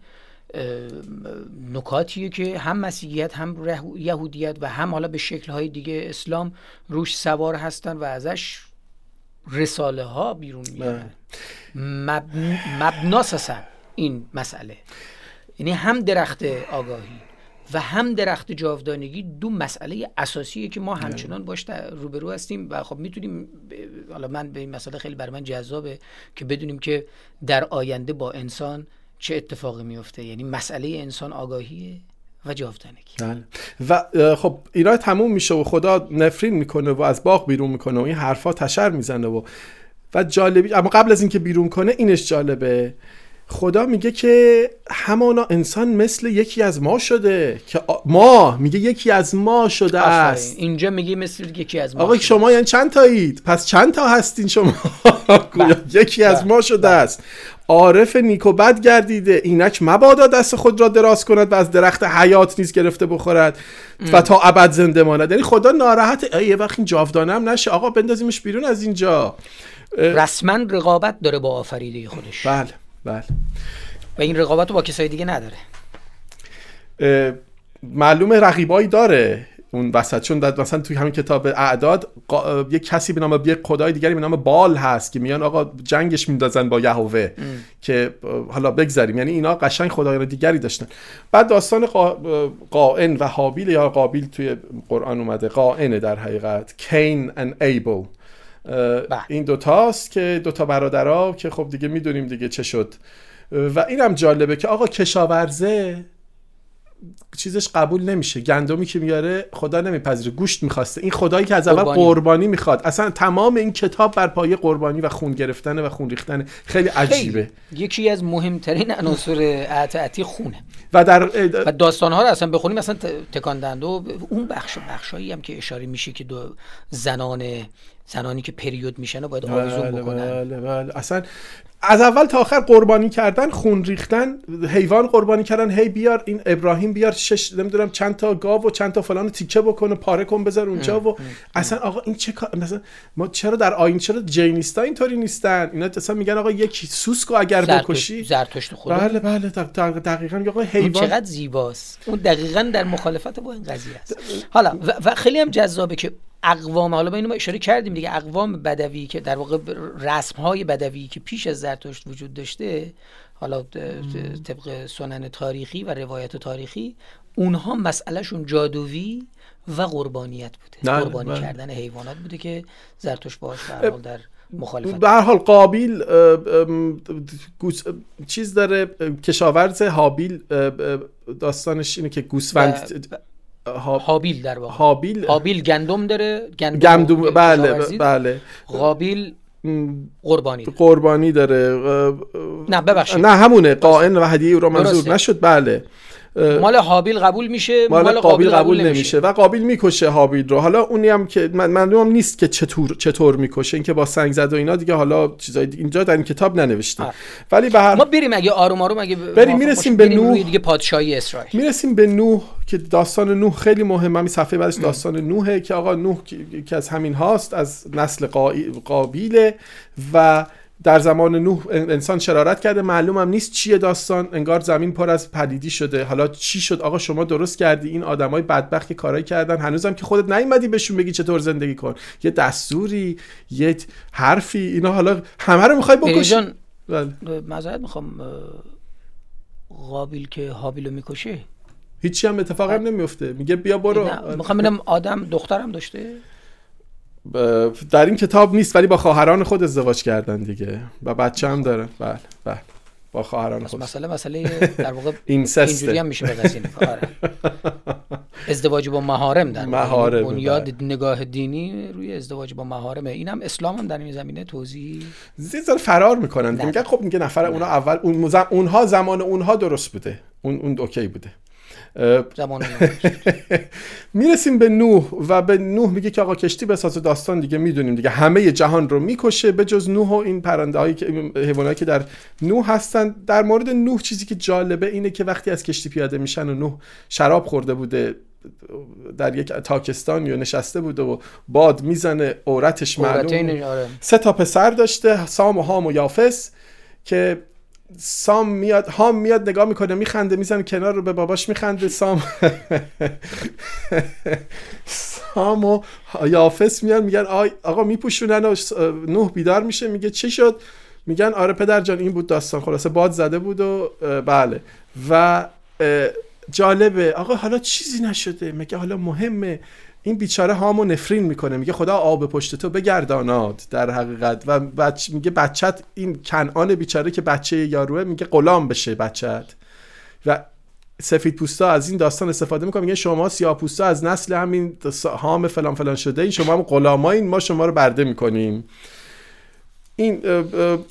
نکاتیه که هم مسیحیت هم یهودیت و هم حالا به شکلهای دیگه اسلام روش سوار هستن و ازش رساله ها بیرون میارن مبن... مبناس هستن این مسئله. یعنی هم درخت آگاهی و هم درخت جاودانگی دو مسئله اساسیه که ما همچنان باش روبرو هستیم و خب می‌تونیم حالا من به این مسئله خیلی برای من جذابه که بدونیم که در آینده با انسان چه اتفاقی میفته یعنی مسئله انسان آگاهیه و جاودانگی. بله. و خب اینا تموم میشه و خدا نفرین می‌کنه و از باغ بیرون می‌کنه و این حرفا تشر می‌زنه و و جالبی اما قبل از اینکه بیرون کنه اینش جالبه. خدا میگه که همانا انسان مثل یکی از ما شده که ما میگه یکی از ما شده است. اینجا میگه مثل یکی از ما آقا. شما یعنی چند تایید؟ پس چند تا هستین شما؟ گویا یکی از بله. ما شده است. عارف نیک و بد گردیده. اینک مبادا دست خود را دراز کند و از درخت حیات نیز گرفته بخورد و تا ابد زنده ماند. یعنی خدا ناراحت. یه وقت این جاودانه هم نشه. آقا بندازیمش بیرون از اینجا. رسما رقابت داره با آفریده خودش. بله. بله. و این رقابت رو با کسای دیگه نداره. معلوم رقیبایی داره اون وسط چون مثلا توی همین کتاب اعداد قا- یک کسی به نام یک خدای دیگری به نام بال هست که میان آقا جنگش میندازن با یهوه که حالا بگذریم. یعنی اینا قشنگ خدایان دیگری داشتن. بعد داستان قائن و حابیل یا قابیل توی قرآن اومده. قائنه در حقیقت. کین and ایبل این دوتاست که دوتا برادرها که خب دیگه می‌دونیم دیگه چه شد. و اینم جالبه که آقا کشاورزه چیزش قبول نمیشه. گندمی که میاره خدا نمیپذیره گوشت می‌خواسته. این خدایی که از اول قربانی. قربانی می‌خواد. اصلا تمام این کتاب بر پایه قربانی و خون گرفتن و خون ریختن خیلی عجیبه. یکی از مهمترین عناصر اعتعاتی خونه. و در و داستان ها رو اصلا بخونیم اصلا تکان و اون بخش بخشایی هم که اشاره میشه که دو زنان زنانی که پریود میشن باید آویزون بله بکنن. بله بله. اصلا از اول تا آخر قربانی کردن خون ریختن حیوان قربانی کردن هی بیار این ابراهیم بیار شش نمی‌دونم چند تا گاو و چند تا فلان تیکه بکنه پاره کن بذار اونجا و اصلا آقا این چه کار؟ مثلا ما چرا در آین چرا جینیستا اینطوری نیستن؟ اینا اصلا میگن آقا یک سوسکو اگر بکشی زرتشت خود بله بله دقیقاً. آقا حیوان چقدر زیباست. اون دقیقاً در مخالفت با این قضیه است. حالا و خیلی هم جذابه که اقوام حالا با اینو ما اشاره کردیم دیگه اقوام بدوی که در واقع رسم های بدوی که پیش از زرتشت وجود داشته حالا طبق سنن تاریخی و روایت تاریخی اونها مسئلهشون جادویی و قربانیت بوده نه قربانی نه. کردن حیوانات بوده که زرتشت باش در حال در مخالفت به هر حال قابیل چیز داره کشاورز حابیل داستانش اینه که گوسفند حابیل در واقع. حابیل؟ حابیل گندم داره گندم, گندم بله بله. قابیل قربانی داره. قربانی داره. نه ببخشید. نه همونه. قائن و هدیه او را منظور نشد. بله. مال حابیل قبول میشه مال, مال قابیل قبول, نمیشه. و قابیل می‌کشه حابیل رو. حالا اونی هم که من معلومم نیست که چطور چطور می‌کشه اینکه با سنگ زد و اینا دیگه حالا چیزای اینجا در این کتاب ننوشته. ولی به هر ما بریم اگه آروم آروم اگه بریم می‌رسیم به نوح. دیگه پادشاهی اسرائیل. می‌رسیم به نوح که داستان نوح خیلی مهمه. همین صفحه بعدش داستان نوحه که آقا نوح که از همین هاست از نسل قابیله و در زمان نوح انسان شرارت کرده. معلومم نیست چیه داستان. انگار زمین پر از پدیدی شده. حالا چی شد؟ آقا شما درست کردی. این آدمای بدبخت که کارایی کردن. هنوزم که خودت نیومدی بهشون بگی چطور زندگی کن. یه دستوری یه حرفی. اینا حالا همه رو می‌خوای بکشی. بله. معذرت می‌خوام قابیل که حابیلو می‌کشه هیچی هم اتفاق هم نمیفته میگه بیا برو. می‌خوام ببینم آدم دخترم داشته؟ در این کتاب نیست ولی با خواهران خود ازدواج کردن دیگه. و بچه هم داره. بله بله. با خواهران خود. مسئله مسئله در واقع اینجوری هم میشه به آره. ازدواج با محارم در محارم بنیاد بله. نگاه دینی روی ازدواج با محارمه. اینم اسلام هم در این زمینه توضیح زیاد فرار می‌کنن. میگن خب میگه نفر اونها اول اون اونها زمان اونها درست بوده. اون اون اوکی بوده. می‌رسیم به نوح و به نوح میگه که آقا کشتی بساز داستان دیگه می‌دونیم دیگه. همه جهان رو می‌کشه به جز نوح و این پرنده هایی که حیوانایی که در نوح هستن. در مورد نوح چیزی که جالبه اینه که وقتی از کشتی پیاده میشن و نوح شراب خورده بوده در یک تاکستان یا نشسته بوده و باد می‌زنه عورتش معلوم آره. سه تا پسر داشته سام و هام و یافس که سام میاد هام میاد نگاه می‌کنه میخنده می‌زنه کنار رو به باباش میخنده. سام سام و یافس میان میگن آقا میپوشونن و نوح بیدار میشه میگه چی شد؟ میگن آره پدر جان این بود داستان. خلاصه باد زده بود و بله. و جالبه. آقا حالا چیزی نشده. میگه حالا مهمه؟ این بیچاره هامو نفرین می‌کنه میگه خدا آب پشت تو بگرداناد در حقیقت. و بچ... میگه بچت این کنعان بیچاره که بچه یاروه میگه غلام بشه بچت. و سفید پوستا از این داستان استفاده می‌کنه میگه شما سیاه پوستا از نسل همین هام فلان فلان شده این شما هم غلامایین ما شما رو برده می‌کنیم. این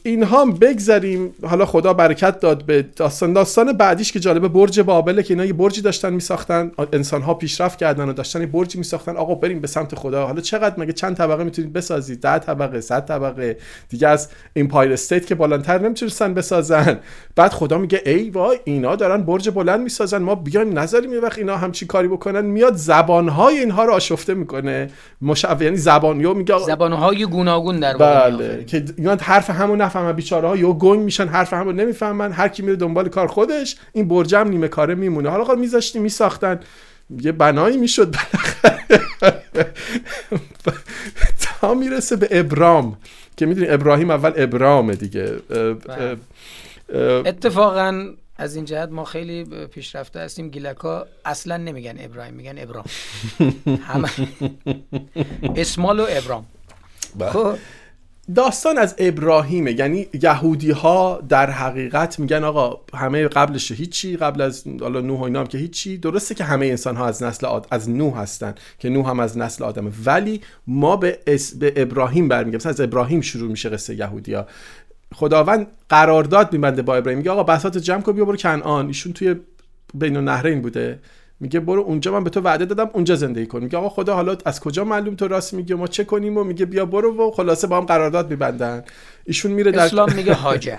اینها هم بگذریم. حالا خدا برکت داد به داستان. داستان بعدیش که جالبه برج بابله که اینا یه برجی داشتن میساختن. انسان ها پیشرفت کردن و داشتن یه برجی میساختن. آقا بریم به سمت خدا. حالا چقدر مگه چند طبقه می‌تونید بسازید؟ ده طبقه صد طبقه. دیگه از Empire State که بالاتر نمی‌تونستن بسازن. بعد خدا میگه ای وای اینا دارن برج بلند می‌سازن. ما بیایم نظری یه وقت اینا همچی کاری بکنن. میاد زبانهای اینها رو آشفته می‌کنه. مشو یعنی زبان یا میگه زبانهای گوناگون در بله که اینا حرف همو نفهمن بیچاره ها یا گنگ میشن حرف همو نمی‌فهمن هر کی میره دنبال کار خودش این برجم نیمه کاره میمونه. حالا خب میذاشتی میساختن. یه بنایی می‌شد تا می‌رسه به ابرام که می‌دونی ابراهیم اول ابرامه دیگه. بله. اتفاقا از این جهت ما خیلی پیشرفته هستیم. گیلکا اصلا نمیگن ابراهیم میگن ابرام. همه اسمال و ابرام. بله. خب داستان از ابراهیمه. یعنی یهودی ها در حقیقت میگن آقا همه قبلش هیچی قبل از حالا نوح و اینا که هیچی. درسته که همه انسان ها از نسل آد... از نوح هستن که نوح هم از نسل آدمه. ولی ما به, اس... به ابراهیم برمیگیم مثلا از ابراهیم شروع میشه قصه یهودی ها خداوند قرارداد میبنده با ابراهیم. میگه آقا بساط جمع کن بیا برو کنعان. ایشون توی بین النهرین بوده. میگه برو اونجا من به تو وعده دادم اونجا زندگی کن. میگه آقا خدا حالا از کجا معلوم تو راست میگه ما چه کنیم؟ و میگه بیا برو و خلاصه با هم قرارداد میبندن. ایشون میره در اسلام میگه هاجر.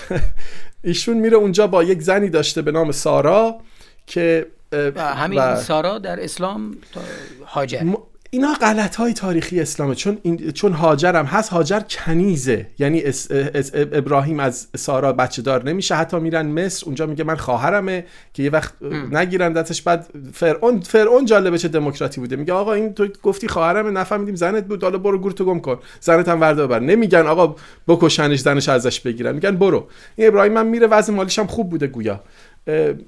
ایشون میره اونجا با یک زنی داشته به نام سارا که همین سارا در اسلام هاجر. اینا غلط های تاریخی اسلامه. چون این چون هاجر هم هست هاجر کنیزه. یعنی ابراهیم از سارا بچه دار نمیشه حتی میرن مصر اونجا میگه من خواهرمه که یه وقت نگیرن دستش. بعد فرعون فرعون جالبه چه دموکراتی بوده. میگه آقا این تو گفتی خواهرمه نفهمیدیم زنت بود. حالا برو گور تو گم کن. زنت هم ورده ببر. نمیگن آقا بکشنش زنش ازش بگیرن. میگن برو. این ابراهیم هم میره وضع مالیش هم خوب بوده گویا.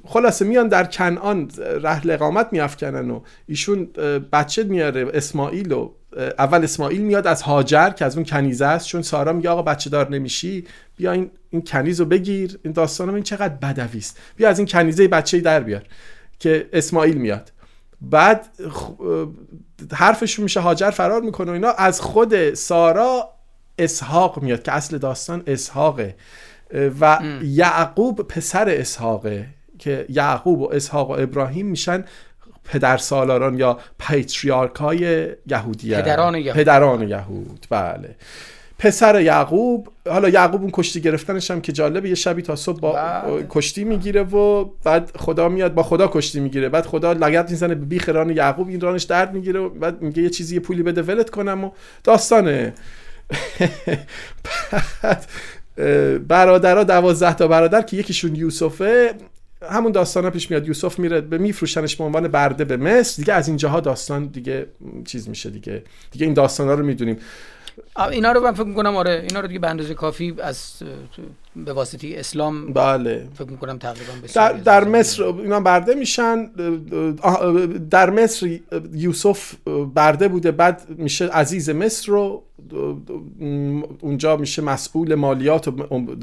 خلاصه میان در کنعان رحل اقامت میافکنن و ایشون بچه میاره اسماعیل و اول اسماعیل میاد از هاجر که از اون کنیزه است چون سارا میگه آقا بچه دار نمیشی بیا این, این کنیز رو بگیر. این داستان این چقدر بدوی است. بیا از این کنیزه بچه در بیار که اسماعیل میاد. بعد حرفشون میشه هاجر فرار می‌کنه و اینا. از خود سارا اسحاق میاد که اصل داستان اسحاقه. و یعقوب پسر اسحاقه که یعقوب و اسحاق و ابراهیم میشن پدر سالاران یا پیتریارک های یهودی پدران یهود. پدران یهود بله. پسر یعقوب حالا یعقوب اون کشتی گرفتنش هم که جالبه یه شبی تا صبح با بله. کشتی می‌گیره و بعد خدا میاد با خدا کشتی می‌گیره. بعد خدا لگت می‌زنه به بیخ ران یعقوب این رانش درد می‌گیره و بعد میگه یه چیزی یه پولی بده ولت کنم و داستانه. بعد برادرها دوازده تا برادر که یکیشون یوسفه همون داستان ها پیش میاد. یوسف میره به میفروشنش به عنوان برده به مصر. دیگه از اینجاها داستان دیگه چیز میشه دیگه. دیگه این داستان ها رو می‌دونیم. اینا رو من فکر می‌کنم آره اینا رو دیگه به اندازه کافی از به واسطه اسلام بله. فکر می‌کنم تقریبا در, در مصر اینا برده میشن در مصر یوسف برده بوده بعد میشه عزیز مصر رو اونجا میشه مسئول مالیات و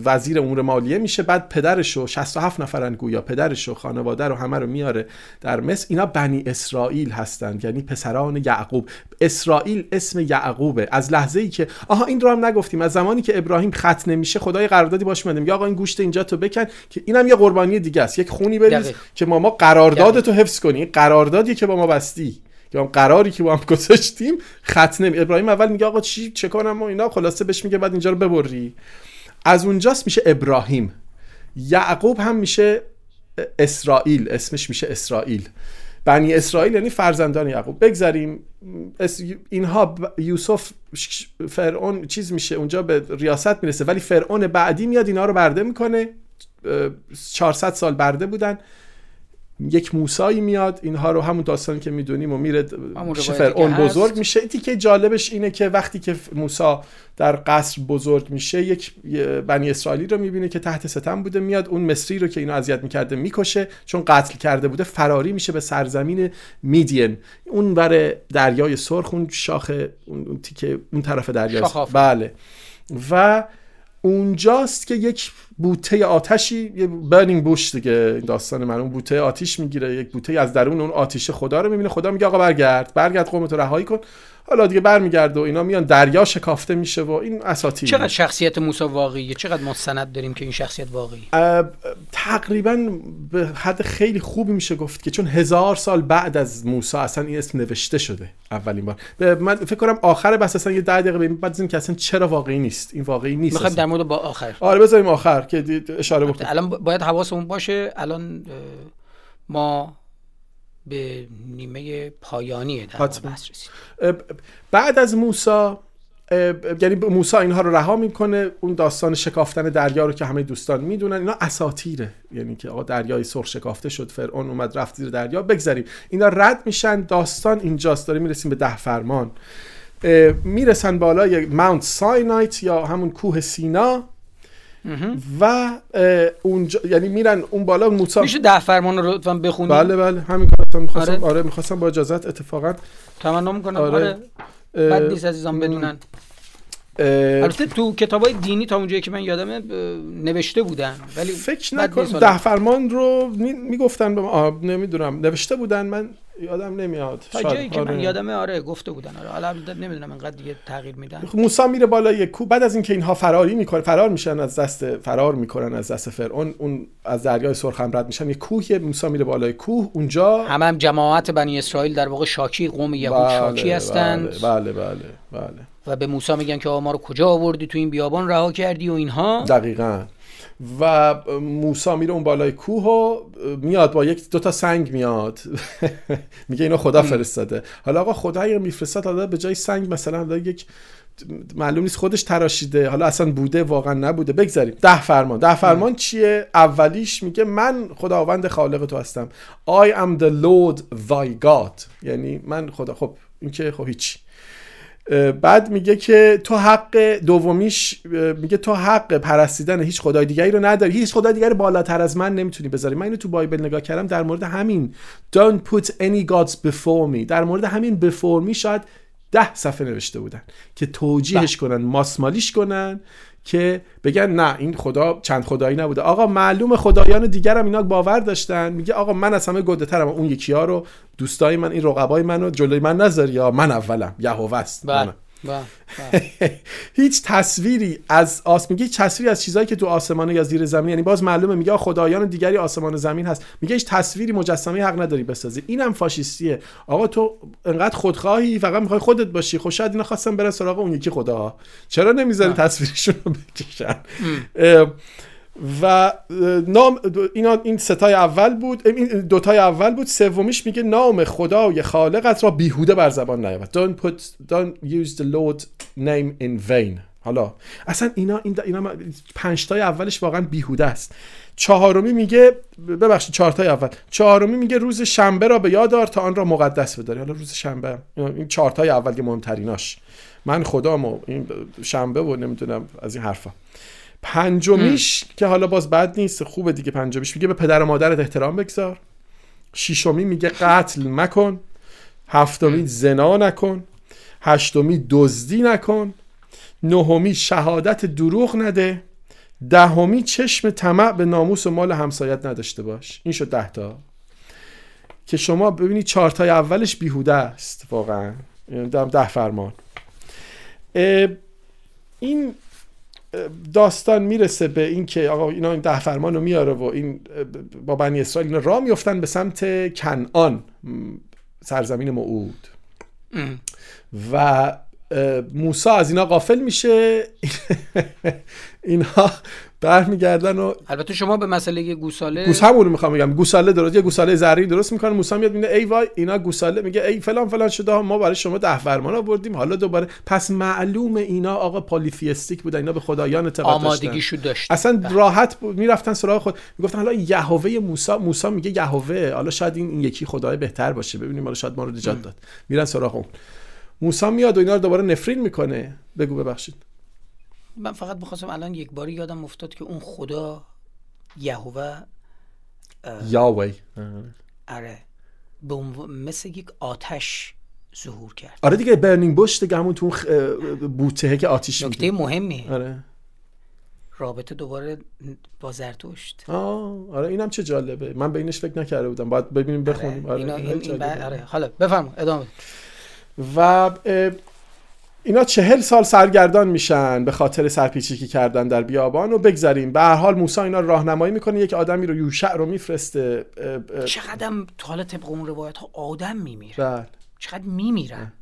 وزیر امور مالیه میشه بعد پدرش و 67 نفرن گویا پدرش و خانواده رو همه رو میاره در مصر. اینا بنی اسرائیل هستند یعنی پسران یعقوب. اسرائیل اسم یعقوبه. از لحظه ای که آها این رو هم نگفتیم. از زمانی که ابراهیم ختم نمیشه خدای قراردادی باش میاد میگه آقا این گوشت اینجا تو بکن که اینم یه قربانی دیگه است. یک خونی بریز که ما ما قرارداد تو حفظ کنی. قراردادی که با ما بستی. یا قراری که با هم گذاشتیم خط نمی ابراهیم اول میگه آقا چی چه کنم و اینا. خلاصه بهش میگه بعد اینجا رو ببری. از اونجاست میشه ابراهیم. یعقوب هم میشه اسرائیل. اسمش میشه اسرائیل. بنی اسرائیل یعنی فرزندان یعقوب. بگذاریم اینها یوسف فرعون چیز میشه اونجا به ریاست می‌رسه. ولی فرعون بعدی میاد اینا رو برده می‌کنه. 400 سال برده بودن. یک موسایی میاد اینها رو همون داستانی که می‌دونیم و میره فرعون بزرگ میشه. تیکه جالبش اینه که وقتی که موسا در قصر بزرگ میشه یک بنی اسرائیلی رو می‌بینه که تحت ستم بوده میاد اون مصری رو که اینو اذیت می‌کرده می‌کشه چون قتل کرده بوده فراری میشه به سرزمین میدین. اون بر دریای سرخ اون شاخ اون تیکه اون طرف دریای بله. و اونجاست که یک بوته آتشی یه برنینگ بوش دیگه داستان من اون بوته آتیش می‌گیره یک بوته از درون اون آتیش خدا رو می‌بینه خدا میگه آقا برگرد برگرد قومتو رهایی کن. حالا دیگه برمیگرده و اینا میان دریا شکافته میشه و این اساطیر. چقدر شخصیت موسی واقعیه چقدر مستند داریم که این شخصیت واقعی؟ تقریبا به حد خیلی خوبی میشه گفت که چون هزار سال بعد از موسی اصلا این اسم نوشته شده اولین بار. من فکر کنم آخر بس اصلا یه 10 دقیقه ببینیم بعد که اصلا چرا واقعی نیست. این واقعی نیست می‌خوایم در مورد با آخر. آره بذاریم آخر که اشاره بکنیم. الان باید حواسمون باشه. الان ما به نیمه پایانی در بعد از موسا یعنی موسی اینها رو رها می‌کنه اون داستان شکافتن دریا رو که همه دوستان می‌دونن اینا اساتیره. یعنی که آقا دریای سرخ شکافته شد فرعون اومد رفت زیر دریا بگذاریم اینا رد میشن داستان اینجاست داره می‌رسیم به ده فرمان. می‌رسن بالای ماونت ساینایت یا همون کوه سینا. و اونجا یعنی میرن اون بالا موسی میشه ده فرمان رو لطفا بخونی؟ بله بله همین کارو می‌خواستم آره, آره می‌خواستم با اجازت اتفاقا تمنا می‌کنم. آره, آره. بد نیست عزیزان بدونن. البته تو کتاب های دینی تا اونجایی که من یادمه نوشته بودن. ولی فکر نکنم ده فرمان رو می‌گفتن به ما نمی‌دونم. نوشته بودن من یادم نمیاد. تا جایی که من آره. یادمه آره گفته بودن. آره. حالا نمی‌دونم انقدر دیگه تغییر میدن. خب، موسی میره بالا یک کو بعد از اینکه اینها فراری می‌کنه فرار میشن از دست فرار می‌کنن از دست فرعون اون از دریای سرخ رد میشن. یه کوه موسی میره بالای کوه. اونجا هم, هم جماعت بنی اسرائیل در واقع شاکی قوم یهود بله، شاکی هستند. بله بله بله, بله. و به موسی میگن که ما رو کجا آوردی تو این بیابان؟ رها کردی و اینها. دقیقا. و موسا میره اون بالای کوه و میاد با یک دو تا سنگ میاد. میگه اینو خدا فرستاده. حالا آقا خدا اگر میفرستاد حالا به جای سنگ مثلا یک معلوم نیست خودش تراشیده. حالا اصلا بوده واقعا نبوده. بگذاریم. ده فرمان. ده فرمان چیه؟ اولیش میگه من خداوند خالق تو هستم. I am the Lord thy God. یعنی من خدا. خب این که خب هیچ بعد میگه که تو حق دومیش میگه تو حق پرستیدن هیچ خدای دیگری رو نداری. هیچ خدای دیگری بالاتر از من نمی‌تونی بذاری. من اینو تو بایبل نگاه کردم در مورد همین. Don't put any gods before me. در مورد همین before me شاید ده صفحه نوشته بودن که توجیهش بله. کنن ماسمالیش کنن. که بگن نه این خدا چند خدایی نبوده. آقا معلوم خدایان دیگر هم اینا باور داشتن. میگه آقا من از همه گنده ترم اون یکی ها رو دوستای من این رقبای منو جلوی من نذاری یا من اولم یهوه است. بله. هیچ تصویری از آس میگه هیچ تصویری از چیزایی که تو آسمان یا زیر زمین یعنی باز معلومه میگه خدایان دیگری آسمان و زمین هست. میگه هیچ تصویری مجسمه حق نداری بسازی. اینم فاشیستیه. آقا تو انقدر خودخواهی فقط می‌خوای خودت باشی. خب شاید اینا خواستن بره سراغ اون یکی خداها. چرا نمی‌ذاری تصویرشون رو بکشن؟ و نام اینا این ستای اول بود این دوتای اول بود سومیش میگه نام خدای خالقت را بیهوده بر زبان نیاور don't put don't use the Lord name in vain. حالا اصلا اینا این اینا پنج تای اولش واقعا بیهوده است. چهارمی میگه ببخشید چهار تای اول. چهارمی میگه روز شنبه را به یاد دار تا آن را مقدس بداری. حالا روز شنبه این چهار تای اول که مهمتریناش. من خدامو این شنبه و نمی‌دونم از این حرفا. پنجمیش که حالا باز بد نیست خوبه دیگه پنجمیش. میگه به پدر و مادرت احترام بگذار. ششمی میگه قتل مکن. هفتمی زنا نکن. هشتمی دزدی نکن. نهمی شهادت دروغ نده. دهمی چشم طمع به ناموس و مال همسایت نداشته باش. این شد ده تا. که شما ببینید چهارتای اولش بیهوده است واقعا. یعنی ده فرمان. این داستان می‌رسه به اینکه آقا اینا این ده فرمان رو میاره و این با بنی اسرائیل اینا راه میفتن به سمت کنعان سرزمین موعود. و موسا از اینا غافل میشه. اینها برمیگردن و البته شما به مسئله گوساله گوس همون می‌خوام بگم. گوساله درست یه گوساله زرین درست می‌کنه. موسی میاد میگه ای وای اینا گوساله میگه ای فلان فلان شده. ما برای شما ده فرمان آوردیم. حالا دوباره پس معلوم اینا آقا پالیفیستیک بودن. اینا به خدایان اعتقاد آمادگیشو داشت اصلا بله. راحت می‌رفتن سراغ خود. می‌گفتن حالا یهوه موسی موسی میگه یهوه. حالا شاید این, این یکی خدای بهتر باشه. ببینیم حالا شاید ما رو نجات داد. میرن سراغ اون. موسی میاد و اینا رو دوباره نفرین می‌کنه. بگو ببخشید. من فقط می‌خواستم الان یک باری یادم افتاد که اون خدا یهوه یاوی آره. به مثل یک آتش ظهور کرد. آره دیگه برنینگ بوش دیگه همون تو بوته که آتیش نکته مهمی. آره. رابطه دوباره با زرتشت. آه آره اینم چه جالبه. من به اینش فکر نکرده بودم. باید ببینیم بخونیم. آره, آره, این, این آره. حالا بفرم ادامه و اینا چهل سال سرگردان میشن به خاطر سرپیچی کردن در بیابان و بگذاریم به هر حال موسی اینا راهنمایی می‌کنه یک آدمی رو یوشع رو میفرسته. چقدر حالا طبق اون روایت ها آدم میمیره. بله. چقدر میمیرن.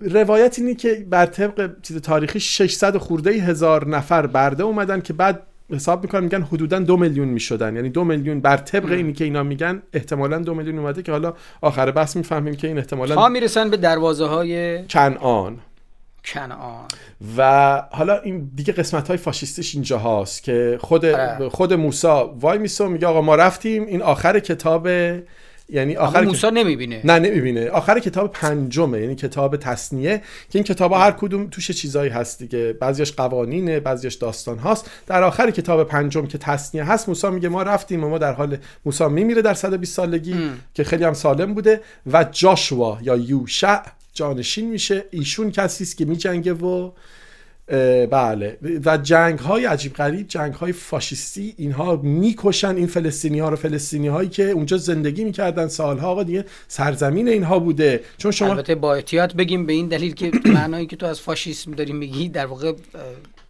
روایت اینی که بر طبق چیز تاریخی 600 خورده هزار نفر برده اومدن که بعد حساب می‌کنن میگن حدودا دو میلیون می‌شدن. یعنی دو میلیون بر طبق اینی که اینا میگن احتمالا دو میلیون اومده که حالا آخر بحث می‌فهمیم که این احتمالا ها می‌رسن به دروازه های کنعان کنعان. و حالا این دیگه قسمت های فاشیستش اینجا هاست که خود آره. خود موسی وای میسو میگه آقا ما رفتیم این آخر کتاب یعنی آخر موسی نمی‌بینه. نه نمی‌بینه. آخر کتاب پنجمه یعنی کتاب تصنیه که این کتاب هر کدوم توش چیزایی هست دیگه. بعضیش قوانینه بعضیش داستان هاست در آخر کتاب پنجم که تصنیه هست موسی میگه ما رفتیم و ما در حال موسی میمیره در 120 سالگی که خیلی هم سالم بوده. و جاشوا یا یوشع جانشین میشه. ایشون کسی است که میجنگه و بله. و جنگ های عجیب غریب جنگ های فاشیستی اینها می‌کشن این فلسطینی ها رو. فلسطینی هایی که اونجا زندگی می‌کردن سالها. آقا دیگه سرزمین اینها بوده. چون شما البته با احتیاط بگیم به این دلیل که معنایی که تو از فاشیسم داری میگی در واقع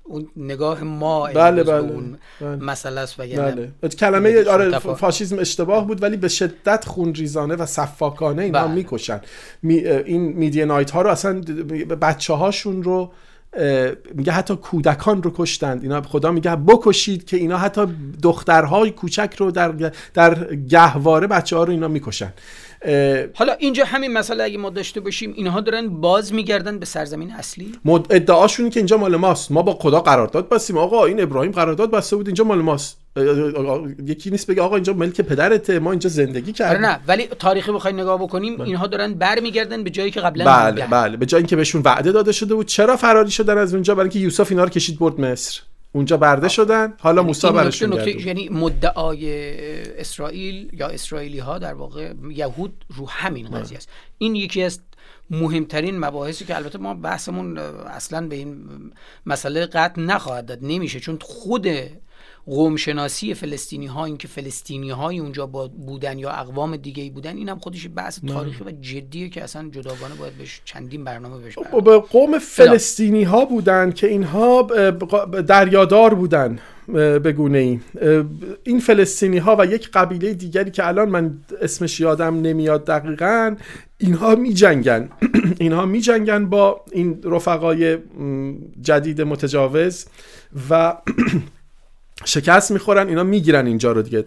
اون نگاه ما بله بله اون بله. مسئله است بله. کلمه آره فاشیسم اشتباه بود ولی به شدت خونریزانه و صفاکانه اینا بله. می‌کشن می این میدینایت ها رو اصلا بچه هاشون رو میگه حتی کودکان رو کشتند اینا خدا میگه بکشید که اینا حتی دخترهای کوچک رو در در گهواره بچه ها رو اینا می‌کشن حالا اینجا همین مسئله اگه ما داشته باشیم اینها دارن باز میگردن به سرزمین اصلی؟ ادعاشون که اینجا مال ماست. ما با خدا قرارداد بستیم. آقا این ابراهیم قرارداد بسته بود اینجا مال ماست. یکی نیست بگه آقا اینجا ملک پدرته ما اینجا زندگی کردیم. نه ولی تاریخی بخوای نگاه بکنیم بله. اینها دارن برمیگردن به جایی که قبلا بله. بله. به جایی که بهشون وعده داده شده بود. چرا فراری شدن از اونجا؟ برای اینکه یوسف اینا رو کشید برد مصر. اونجا برده شدن. حالا موسی برشون نکته یعنی مدعای اسرائیل یا اسرائیلی ها در واقع یهود رو همین قضیه است. این یکی از مهمترین مباحثی که البته ما بحثمون اصلا به این مسئله قطع نخواهد داد. نمیشه چون خود قوم شناسی فلسطینی ها اینکه فلسطینی های اونجا بودن یا اقوام دیگه ای بودن اینم خودش بحث تاریخی و جدیه که اصلا جداگانه باید بهش چندین برنامه بهش به قوم فلسطینی ها بودن که اینها دریادار بودن به گونه ای. این فلسطینی ها و یک قبیله دیگری که الان من اسمش یادم نمیاد دقیقا اینها می جنگن اینها می جنگن با این رفقای جدید متجاوز و شکست می‌خورن اینا می‌گیرن اینجا رو دیگه.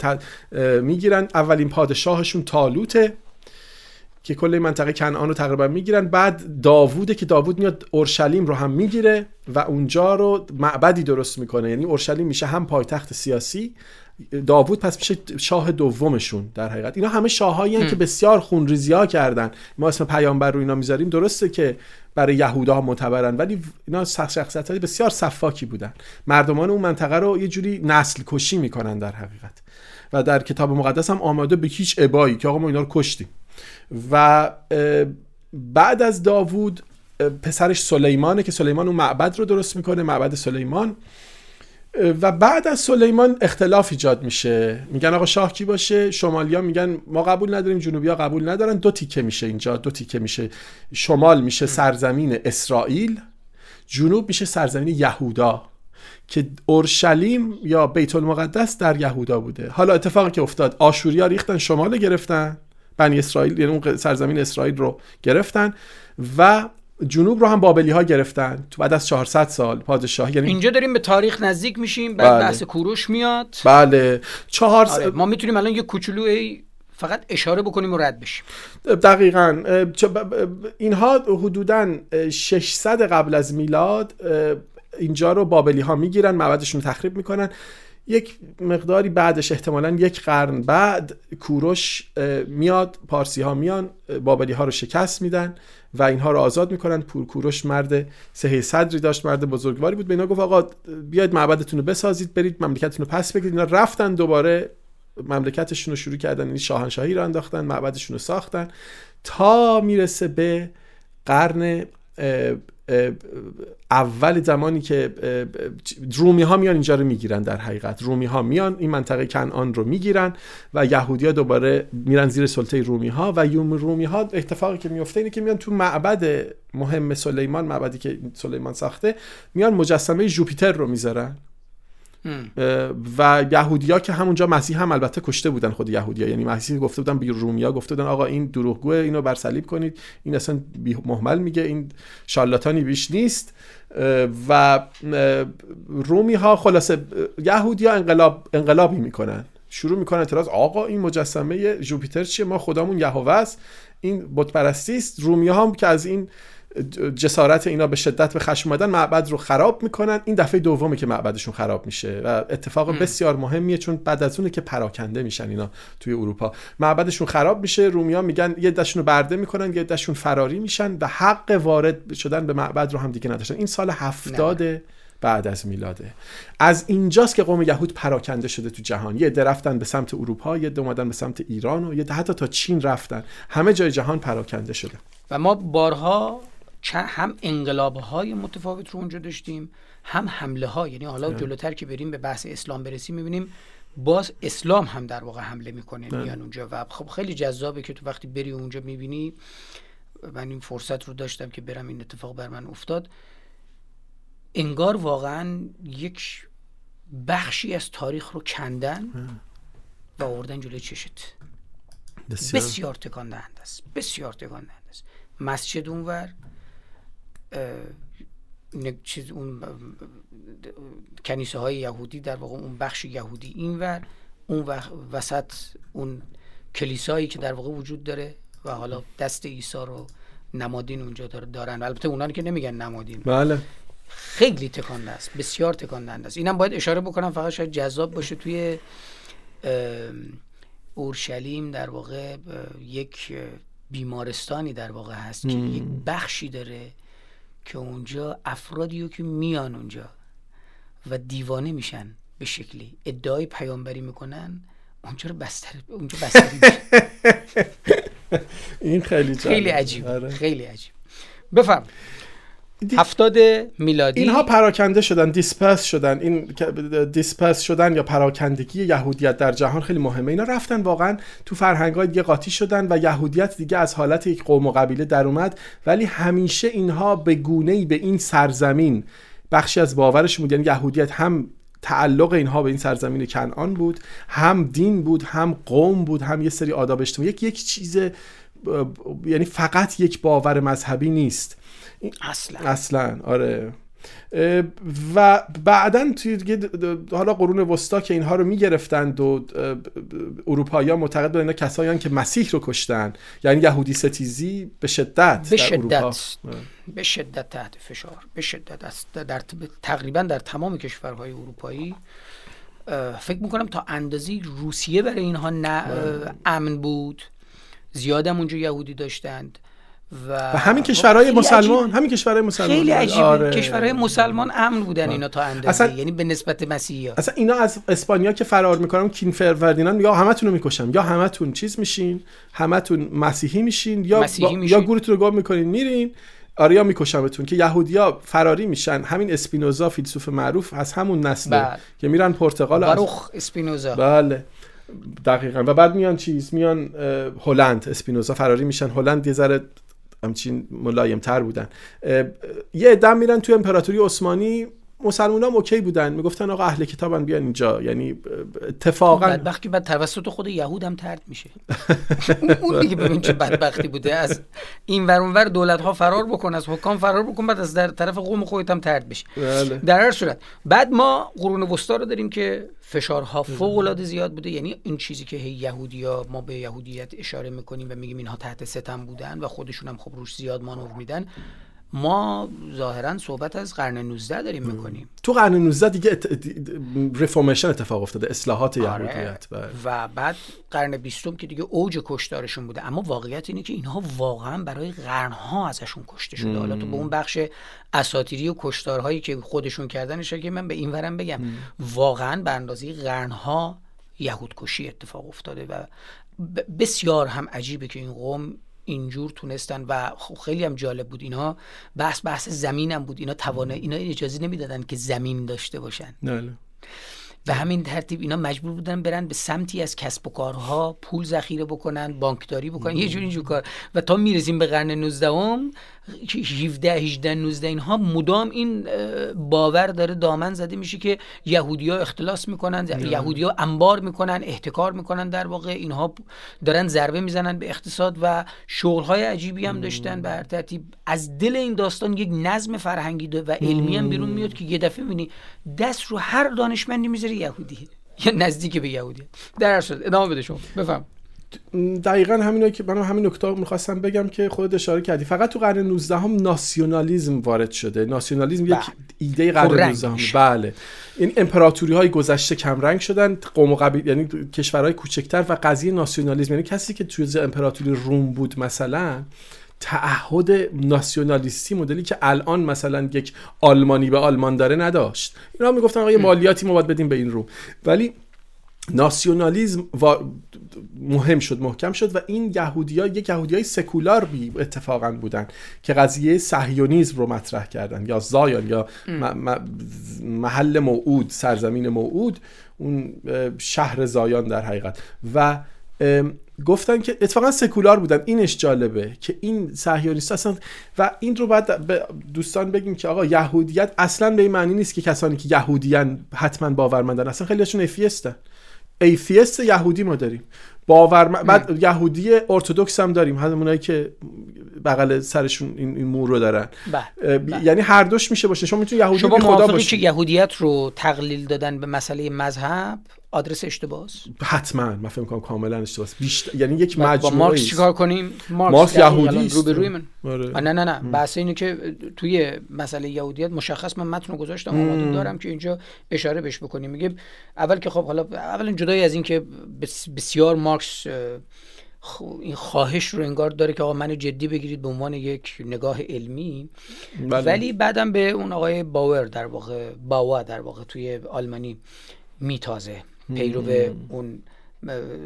می‌گیرن اولین پادشاهشون تالوته که کل منطقه کنعان رو تقریبا می‌گیرن. بعد داووده که داوود میاد اورشلیم رو هم می‌گیره و اونجا رو معبدی درست می‌کنه. یعنی اورشلیم میشه هم پایتخت سیاسی داوود پس میشه شاه دومشون در حقیقت. اینا همه شاههایی که بسیار خونریزی ها کردن. ما اسم پیامبر رو اینا می‌ذاریم. درسته که برای یهودا معتبرن ولی اینا شخصیت های بسیار صفاکی بودن. مردمان اون منطقه رو یه جوری نسل کشی می‌کنن در حقیقت. و در کتاب مقدس هم آماده به هیچ ابایی که آقا ما اینا رو کشتیم. و بعد از داوود پسرش سلیمانه که سلیمان اون معبد رو درست می‌کنه معبد سلیمان. و بعد از سلیمان اختلاف ایجاد میشه. میگن آقا شاه کی باشه؟ شمالیا میگن ما قبول نداریم جنوبیا قبول ندارن. دو تیکه میشه اینجا دو تیکه میشه. شمال میشه سرزمین اسرائیل جنوب میشه سرزمین یهودا که اورشلیم یا بیت المقدس در یهودا بوده. حالا اتفاقی که افتاد آشوریا ریختن شمال گرفتن. بنی اسرائیل یعنی اون سرزمین اسرائیل رو گرفتن و جنوب رو هم بابلی ها گرفتن تو بعد از 400 سال پادشاهی یعنی اینجا داریم به تاریخ نزدیک میشیم بعد بله. بحث کوروش میاد بله چهار آره. ما می‌تونیم الان یه کوچولو فقط اشاره بکنیم و رد بشیم دقیقا اینها حدودا 600 قبل از میلاد اینجا رو بابلی ها می‌گیرن معبدشون رو تخریب می‌کنن یک مقداری بعدش احتمالا یک قرن بعد کوروش میاد پارسی ها میان بابلی ها رو شکست میدن و اینها رو آزاد می‌کنن. پور کوروش مرد سهی صدری داشت مرد بزرگواری بود. به اینا گفت آقا بیاید معبدتون رو بسازید برید مملکتتون رو پس بگیرید. اینا رفتن دوباره مملکتشون رو شروع کردن. این شاهنشاهی رو انداختن معبدشون رو ساختن تا می‌رسه به قرن اول زمانی که رومی ها میان اینجا رو می‌گیرن در حقیقت. رومی ها میان این منطقه کنعان رو می‌گیرن و یهودی ها دوباره میرن زیر سلطه رومی ها و یوم رومی ها اتفاقی که میفته اینه که میان تو معبد مهم سلیمان معبدی که سلیمان ساخته میان مجسمه جوپیتر رو می‌ذارن. و یهودیا که همونجا مسیح هم البته کشته بودن خود یهودیا یعنی مسیح گفته بودن به رومیا گفته بودن آقا این دروغگوه اینو بر صلیب کنید. این اصلا محمل میگه این شالاتانی بیش نیست. و رومی ها خلاصه یهودیا انقلاب انقلابی می‌کنن. شروع می‌کنن اعتراض آقا این مجسمه جوپیتر چیه؟ ما خدامون یهوه است. این بت پرستی است. رومی هم که از این جسارت اینا به شدت به خشم اومدن معبد رو خراب می‌کنن. این دفعه دومه که معبدشون خراب میشه و اتفاق بسیار مهمیه چون بعد از اونه که پراکنده میشن اینا توی اروپا. معبدشون خراب میشه رومیا میگن یه دشون رو برده می‌کنن یه دشون فراری میشن و حق وارد شدن به معبد رو هم دیگه نداشتن. این سال هفتاد بعد از میلاده. از اینجاست که قوم یهود پراکنده شده تو جهان. یه رفتن به سمت اروپا یه اومدن به سمت ایران و یه حتی تا چین رفتن. همه جای جهان پراکنده شده. و ما بارها هم انقلاب های متفاوت رو اونجا داشتیم هم حمله ها یعنی حالا جلوتر که بریم به بحث اسلام برسیم می‌بینیم باز اسلام هم در واقع حمله می‌کنه میان اونجا. و خب خیلی جذابه که تو وقتی بری اونجا می‌بینی من این فرصت رو داشتم که برم این اتفاق بر من افتاد. انگار واقعا یک بخشی از تاریخ رو کندن و آوردن جلوی چشت. بسیار, بسیار تکان دهنده است. بسیار تکان دهنده است. مسجد اونور چیز اون کنیسه های یهودی در واقع اون بخش یهودی اینور اون وسط اون کلیسایی که در واقع وجود داره و حالا دست عیسی رو نمادین اونجا دارن. البته اونانی که نمیگن نمادین. بله. خیلی تکان است بسیار تکان است اینم باید اشاره بکنم فقط شاید جذاب باشه توی اورشلیم در واقع یک بیمارستانی در واقع هست که یک بخشی داره که اونجا افرادی رو که میان اونجا و دیوانه میشن به شکلی. ادعای پیامبری می‌کنن اونجا رو بستر اونجا بستری این خیلی خیلی عجیب آره. خیلی عجیب. بفهم هفتاد میلادی؟ اینها پراکنده شدن دیسپرس شدن. این دیسپرس شدن یا پراکندگی یهودیت در جهان خیلی مهمه. اینا رفتن واقعا تو فرهنگ های دیگه قاطی شدن و یهودیت دیگه از حالت یک قوم و قبیله در اومد. ولی همیشه اینها به گونه به این سرزمین بخشی از باورش بود. یعنی یهودیت هم تعلق اینها به این سرزمین کنعان بود هم دین بود هم قوم بود هم یه سری آداب اجتماعی یک یک چیز یعنی فقط یک باور مذهبی نیست. اصلا. اصلا آره. و بعدا توی حالا قرون وسطا که اینها رو می‌گرفتند و اروپایی ها معتقد بودن اینا کسایی که مسیح رو کشتن یعنی یهودی ستیزی به شدت به شدت به شدت تحت فشار. به شدت. است در تقریبا در تمام کشورهای اروپایی. فکر می‌کنم تا اندازی روسیه برای اینها نه امن بود. زیادم اونجا یهودی داشتند. و, و همین کشورهای مسلمان همین کشورهای مسلمان خیلی عجیبه. آره. کشورهای مسلمان امن بودن اینا تا اندازه. اصلا... یعنی به نسبت مسیحی ها. اصلا اینا از اسپانیا که فرار می‌کنن کین فروردینان یا همتون رو می‌کشم یا همتون چیز میشین همتون مسیحی میشین یا مسیحی با... میشین. یا گورتون رو گم می‌کنین میرین. آره یا میکشمتون که یهودیا فراری میشن. همین اسپینوزا فیلسوف معروف از همون نسله بله. که میرن پرتغال باروخ اسپینوزا. بله. دقیقا. و بعد میان چیز؟ میان هلند. اسپینوزا فراری میشن. هلند یه ذره همچین ملایم تر بودن یه ادم میرن توی امپراتوری عثمانی مسلمان هم اوکی بودن. می‌گفتن آقا اهل کتابن بیان اینجا. یعنی اتفاقا بدبختی بعد توسط خود یهود هم ترد میشه. اون دیگه ببین چه بدبختی بوده. از این ور اونور دولت ها فرار بکن از حکام فرار بکن بعد از در طرف قوم خودت هم ترد بشه بله. در هر صورت. بعد ما قرون وسطا رو داریم که فشارها فوق العاده زیاد بوده. یعنی این چیزی که هی یهودیا ما به یهودیت اشاره می‌کنیم و میگیم اینها تحت ستم بودن و خودشون هم خب روش زیاد مانور میدن. ما ظاهرا صحبت از قرن 19 داریم می‌کنیم. تو قرن 19 دیگه ات... ریفورمیشن اتفاق افتاده اصلاحات آره. یهودیت بله. و بعد قرن 20 که دیگه اوج کشتارشون بوده. اما واقعیت اینه که اینها واقعا برای قرنها ازشون کشته شده. حالا تو به اون بخش اساتیری و کشتارهایی که خودشون کردنش که من به این ورم بگم. واقعا به اندازه قرنها یهود کشی اتفاق افتاده و بسیار هم عجیبه که این قوم اینجور تونستن و خب خیلی هم جالب بود اینها بحث بحث زمین هم بود. اینا توانه اینا اجازه نمی‌دادن که زمین داشته باشن. نه به همین ترتیب اینا مجبور بودن برن به سمتی از کسب و کارها پول ذخیره بکنن بانکداری بکنن یه جور اینجور کار. و تا می‌رسیم به قرن 19 هم 17 18 19 اینها مدام این باور داره دامن زده میشه که یهودیا اختلاس می‌کنن یهودیا انبار می‌کنن احتکار می‌کنن در واقع اینها دارن ضربه می‌زنن به اقتصاد و شغلهای عجیبی هم داشتن. به هر ترتیب از دل این داستان یک نظم فرهنگی و علمی هم بیرون میاد که یه دفعه می‌بینی دست رو هر دانشمندی می‌ذاره یهودی یا نزدیک به یهودی در هر صورت ادامه بده شما. بفهم. دقیقا همین که من همین نکته می‌خواستم بگم که خود اشاره کردی. فقط تو قرن 19 هم ناسیونالیزم وارد شده. ناسیونالیزم یک بله. ایده قرن 19 هم بله. این امپراتوری های گذشته کمرنگ شدن. قوم و قبیل یعنی کشورهای کوچکتر و قضیه ناسیونالیزم. یعنی کسی که توی امپراتوری روم بود مثلا تعهد ناسیونالیستی مدلی که الان مثلا یک آلمانی به آلمان داره نداشت. اینا می‌گفتن آقا مالیاتی ما باید بدیم به این روم. ولی ناسیونالیزم مهم شد محکم شد و این یهودی ها یک یهودی های سکولار بی اتفاقا بودن که قضیه صهیونیزم رو مطرح کردن یا زایان یا محل موعود سرزمین موعود اون شهر زایان در حقیقت. و گفتن که اتفاقا سکولار بودن. اینش جالبه که این صهیونیست اصلا و این رو باید به دوستان بگیم که آقا یهودیت اصلا به این معنی نیست که کسانی که یهودیان حتما باورمندن اصلا خیلیشون atheist ن atheist یهودی ما داریم. باور بعد یهودی ارتودکس هم داریم. همونایی که بغل سرشون این, این مو رو دارن. بله. بله. یعنی هر دوش میشه باشه. شما می‌تونید یهودی شما خدا باشید که یهودیت رو تقلیل دادن به مسئله مذهب؟ آدرس اشتباهه حتما. من فکر می‌کنم کاملا اشتباهه بیشتر یعنی یک مجموعه با مارکس چیکار کنیم؟ مارکس, یهودی است. رو روی من. آره. نه نه نه. بحث اینه که توی مسئله یهودیت مشخص من متن گذاشتم آماده دارم که اینجا اشاره بهش بکنیم. میگه اول که خب حالا اولا جدای از این که بسیار مارکس این خواهش رو انگار داره که آقا منو جدی بگیرید به عنوان یک نگاه علمی. بله. ولی بعدم به اون آقای باور در واقع باوا در واقع توی آلمانی میتازه. پیرو به اون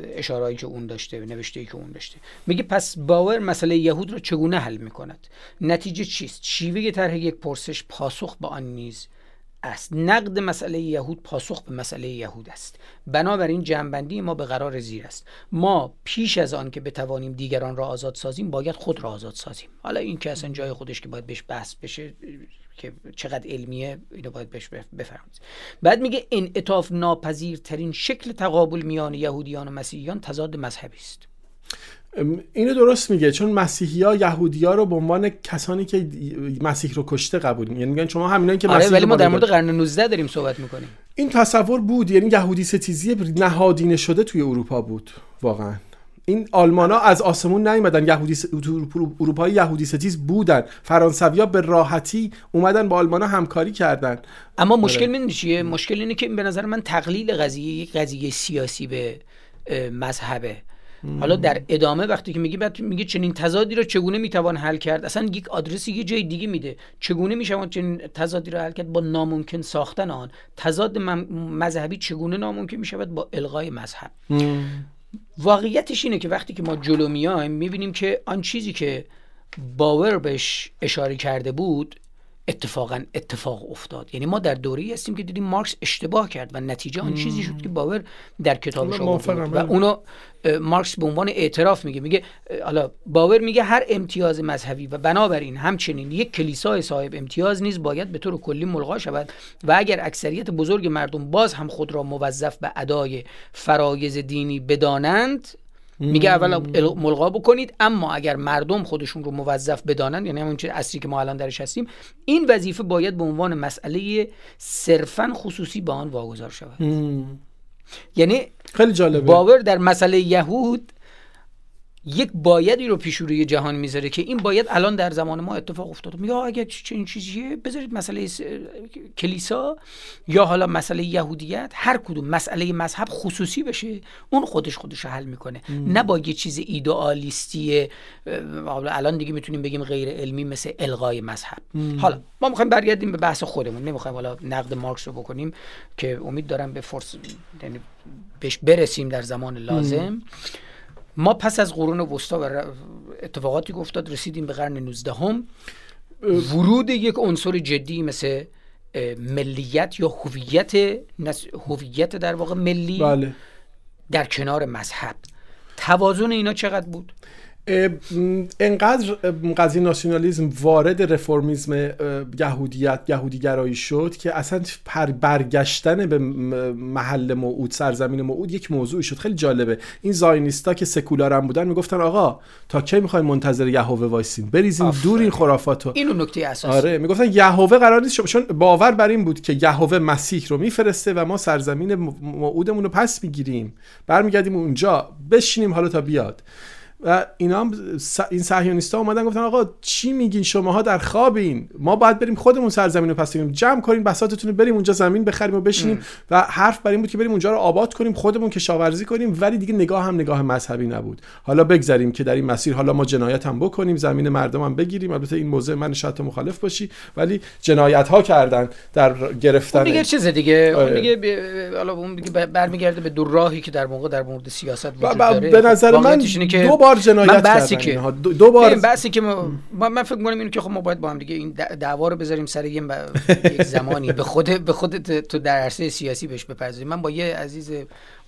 اشارهایی که اون داشته نوشته که اون داشته. میگه پس باور مسئله یهود رو چگونه حل می‌کند؟ نتیجه چیست؟ شیوه طرح یک پرسش پاسخ به آن نیز است. نقد مسئله یهود پاسخ به مسئله یهود است. بنابراین جنبندی ما به قرار زیر است. ما پیش از آن که بتوانیم دیگران را آزاد سازیم باید خود را آزاد سازیم. حالا این که اصلا جای خودش که باید بهش بحث بشه که چقدر علمیه اینو باید بهش بفرمایید. بعد میگه انعطاف ناپذیرترین شکل تقابل میان یهودیان و مسیحیان تضاد مذهبی است. اینو درست میگه چون مسیحی ها یهودی ها رو به عنوان کسانی که مسیح رو کشته قبول میگن یعنی میگن شما همینایی که آره ولی ما در مورد قرن 19 داریم صحبت می‌کنیم. این تصور بود یعنی یهودی ستیزی نهادینه شده توی اروپا بود واقعا. این آلمانا از آسمون نیومدن یهودی س... اروپایی یهودی ستیز بودن. فرانسویا به راحتی اومدن با آلمانا همکاری کردن. اما مشکل من چیه؟ مشکل اینه که به نظر من تقلیل قضیه یک قضیه سیاسی به مذهبه. حالا در ادامه وقتی که میگه بعد میگه چنین تضادی رو چگونه می‌توان حل کرد؟ اصلا یک آدرسی یه جای دیگه میده. چگونه میشه چنین تضادی رو حل کرد؟ با ناممکن ساختن آن. تضاد مذهبی چگونه ناممکن می‌شود؟ با الغای مذهب. واقعیتش اینه که وقتی که ما جلو میایم می‌بینیم که آن چیزی که باور بهش اشاره کرده بود اتفاقا اتفاق افتاد. یعنی ما در دوره هستیم که دیدیم مارکس اشتباه کرد و نتیجه آن چیزی شد که باور در کتابش آورد و. اونو مارکس به عنوان اعتراف میگه. میگه حالا باور میگه هر امتیاز مذهبی و بنابراین همچنین یک کلیسای صاحب امتیاز نیز باید به طور کلی ملغا شود و اگر اکثریت بزرگ مردم باز هم خود را موظف به ادای فرایز دینی بدانند میگه اول ملغا بکنید اما اگر مردم خودشون رو موظف بدانند یعنی همون اصلی که ما الان درش هستیم این وظیفه باید به عنوان مسئله صرفا خصوصی به آن واگذار شود. یعنی خیلی جالبه. باور در مسئله یهود یک بایدی رو پیش روی جهان می‌ذاره که این باید الان در زمان ما اتفاق افتاده. میگه اگر این چیزیه بذارید مسئله کلیسا یا حالا مسئله یهودیت هر کدوم مسئله مذهب خصوصی بشه اون خودش خودش حل می‌کنه. نه با یه چیز ایدئالیستی الان دیگه می‌تونیم بگیم غیر علمی مثل الغای مذهب. حالا ما می‌خوایم برگردیم به بحث خودمون. نمی‌خوایم حالا نقد مارکس رو بکنیم که امید دارم به فرص یعنی بهش برسیم در زمان لازم. ما پس از قرون وسطا و اتفاقاتی که افتاد رسیدیم به قرن 19 هم ورود یک عنصر جدی مثل ملیت یا هویت هویت در واقع ملی بله. در کنار مذهب. توازن اینا چقدر بود؟ انقدر قضیه ناسیونالیزم وارد رفرمیزم یهودیت یهودی گرایی شد که اصلا برگشتن به محل موعود سرزمین موعود یک موضوعی شد. خیلی جالبه. این زاینیستا که سکولار هم بودن می‌گفتن آقا تا کی می‌خواین منتظر یهوه وایسین بریزین دور این خرافاتو. اینو نکته اساسی. آره می‌گفتن یهوه قرار نیست چون باور بر این بود که یهوه مسیح رو میفرسته و ما سرزمین موعودمون رو پس می‌گیریم. برمیگردیم اونجا. بشینیم حالا تا بیاد. و اینا هم این صهیونیست‌ها اومدن گفتن آقا چی میگین؟ شماها در خوابین. ما باید بریم خودمون سرزمین رو پس بگیریم جمع کنیم بساطتون رو بریم اونجا زمین بخریم و بشینیم و حرف بر این بود که بریم اونجا رو آباد کنیم خودمون کشاورزی کنیم ولی دیگه نگاه هم نگاه مذهبی نبود. حالا بگذریم که در این مسیر حالا ما جنایت هم بکنیم زمین مردم هم بگیریم. البته این موضوع من شاید مخالف باشی ولی جنایت ها کردن در گرفتن اون دیگه چیز دیگه. اون آره. دیگه حالا اون دیگه برمیگرده به دو راهی که در موقع در مورد سیاست وجود داره. به نظر من دو بار جنایت بحثی که دو بار بحثی که ما من فکر می‌کنم اینو که خب ما باید با هم دیگه این دعوا رو بذاریم سر یه یک زمانی. به خود به خود تو در عرصه سیاسی بهش بپذیریم من با یه عزیز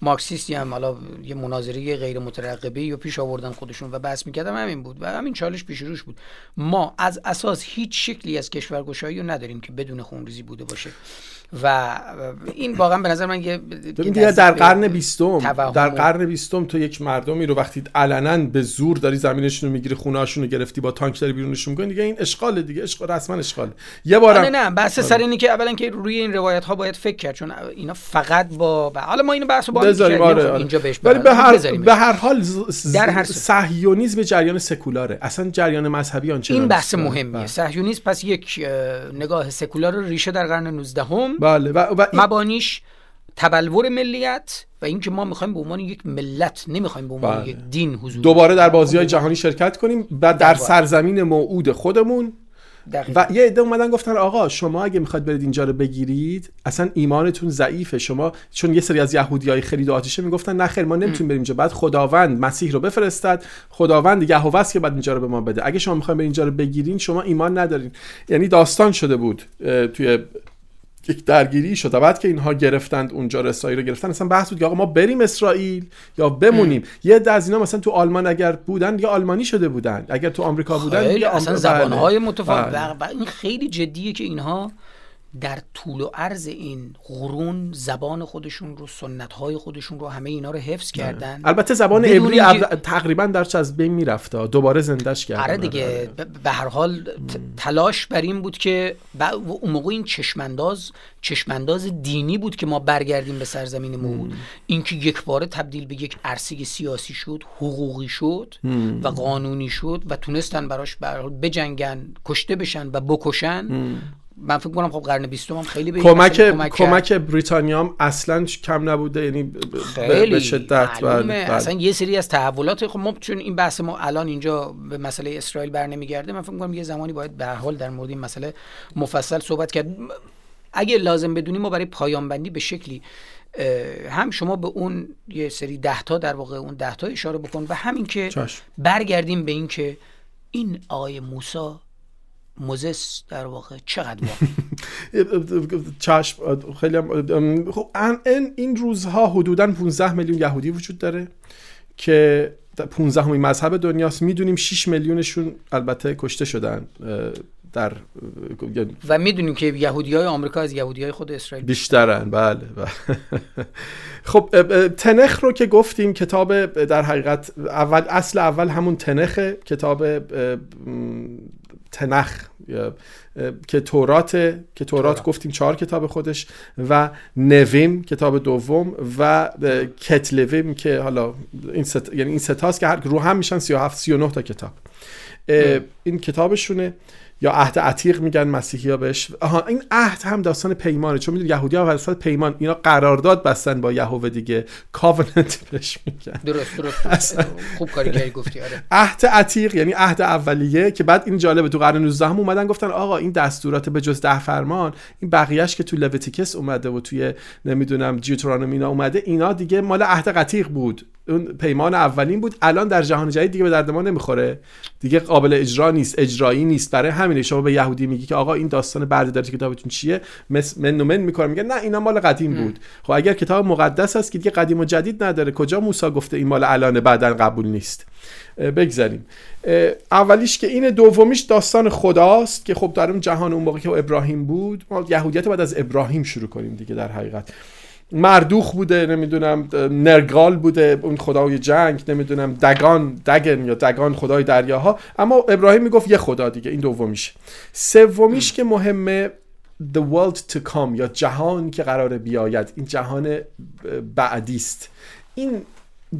مارکسیستی هم حالا یه مناظره غیر مترقبه یا پیش آوردن خودشون و بحث می‌کردم همین بود. و همین چالش پیش روش بود. ما از اساس هیچ شکلی از کشورگشایی رو نداریم که بدون خونریزی بوده باشه. و این واقعا به نظر من یه دیگه در قرن بیستم در قرن بیستم تو یک مردمی رو وقتی علنا به زور داری زمینشون رو می‌گیری خونه‌هاشون رو گرفتی با تانک داری بیرونشون می‌کنی دیگه این اشغال دیگه اشغال رسما اشغال. یه بار نه نه بحث سر اینی که اولا که روی این روایت ها باید فکر کرد چون اینا فقط با حالا ما اینو بحث با بذاریم آره, آره. اینجا بهش ولی به هر به هر حال در هر صهیونیسم جریان سکولاره. اصلا جریان مذهبی آنچه این بحث مهمیه. بله. صهیونیسم پس یک نگاه سکولار ریشه در قرن 19 هم بله. و, و مبانیش تبلور ملیت و اینکه ما می‌خوایم به عنوان یک ملت نمی‌خوایم به عنوان بله. یک دین حضور دوباره در بازی های جهانی شرکت کنیم و در سرزمین موعود خودمون و یه عده اومدن گفتن آقا شما اگه می‌خواد برید اینجا رو بگیرید اصلا ایمانتون ضعیفه. شما چون یه سری از یهودی های خرید و آتیشه می‌گفتن نه خیر ما نمی‌تونیم بریم اینجا. بعد خداوند مسیح رو بفرستد خداوند یهوه است که بعد اینجا رو به ما بده. اگه شما می‌خواین برید اینجا رو بگیرین شما ایمان ندارین. یعنی داستان شده بود توی یک درگیری شد. و بعد که اینها گرفتند اونجا رسایی رو گرفتن اصلا بحث بود که آقا ما بریم اسرائیل یا بمونیم. یه عده از اینا مثلا تو آلمان اگر بودن یا آلمانی شده بودن. اگر تو آمریکا بودن یا اصلا زبانهای بله. متفاوت. بله. و این خیلی جدیه که اینها در طول و عرض این قرون زبان خودشون رو سنت های خودشون رو همه اینا رو حفظ کردن. البته زبان عبری تقریبا درش از بین می‌رفته؟ دوباره زندش کردن. آره دیگه. آره. به هر حال تلاش بر این بود که اون موقع این چشمانداز چشمانداز دینی بود که ما برگردیم به سرزمین بود اینکه یک باره تبدیل به یک عرصه سیاسی شد حقوقی شد و قانونی شد و تونستن براش بجنگن کشته بشن و بکشن. من فکر کنم خب قرن 20 هم خیلی به کمک کمک, کمک بریتانیا هم اصلا کم نبوده یعنی خیلی به شدت بله، اصلا یه سری از تحولات خب ما چون این بحث ما الان اینجا به مسئله اسرائیل بر نمیگرده من فکر کنم یه زمانی باید به حال در مورد این مسئله مفصل صحبت کرد. اگه لازم بدونیم ما برای پایان بندی به شکلی هم شما به اون یه سری دهتا در واقع اون دهتا اشاره بکن و همین که برگردیم به این که این آقای موسا موزس در واقع چقدر چشم خیلی هم خب این روزها حدودا 15 میلیون یهودی وجود داره که 15 همین مذهب دنیاست. می‌دونیم 6 میلیونشون البته کشته شدن در و می‌دونیم که یهودی های آمریکا از یهودی های خود اسرائیل بیشترن. بله, بله. خب تنخ رو که گفتیم کتاب در حقیقت اول اصل اول همون تنخ کتاب تنخ که تورات که تورات گفتیم چهار کتاب خودش و نویم کتاب دوم و کتلویم که حالا این ست... یعنی این ستاست که هر رو هم میشن 37 39 تا کتاب. این کتابشونه. یا عهد عتیق میگن مسیحی ها بهش. آها این عهد هم داستان پیمانه. چون می‌دونی یهودی ها وسط پیمان اینا قرارداد بستن با یهوه دیگه. کاوننت بهش میگن. درست درست خوب کاری گفتی آره. عهد عتیق یعنی عهد اولیه که بعد این جالبه تو قرن 19 هم اومدن گفتن آقا این دستورات به جز ده فرمان این بقیهش که تو Leviticus اومده و توی نمی‌دونم Deuteronomy اومده اینا دیگه مال عهد عتیق بود. اون پیمان اولین بود. الان در جهان جدید دیگه به درد ما نمی‌خوره. دیگه قابل اجرا نیست اجرایی نیست. برای همینه شما به یهودی میگی که آقا این داستان بردهداری کتابتون چیه؟ من من می‌کنه میگه نه اینا مال قدیم بود. خب اگر کتاب مقدس هست که دیگه قدیم و جدید نداره کجا موسی گفته این مال الان بعدا قبول نیست؟ بگذاریم. اولیش که این دومیش داستان خداست که خب در اون جهان اون موقع که ابراهیم بود ما یهودیت بعد از ابراهیم شروع کنیم دیگه در حقیقت. مردوخ بوده نمی‌دونم نرگال بوده اون خدای جنگ نمی‌دونم دگان دگن یا دگان خدای دریاها. اما ابراهیم می‌گفت یه خدا دیگه این دومیش. سومیش که مهمه the world to come یا جهان که قرار بیاید. این جهان بعدی است. این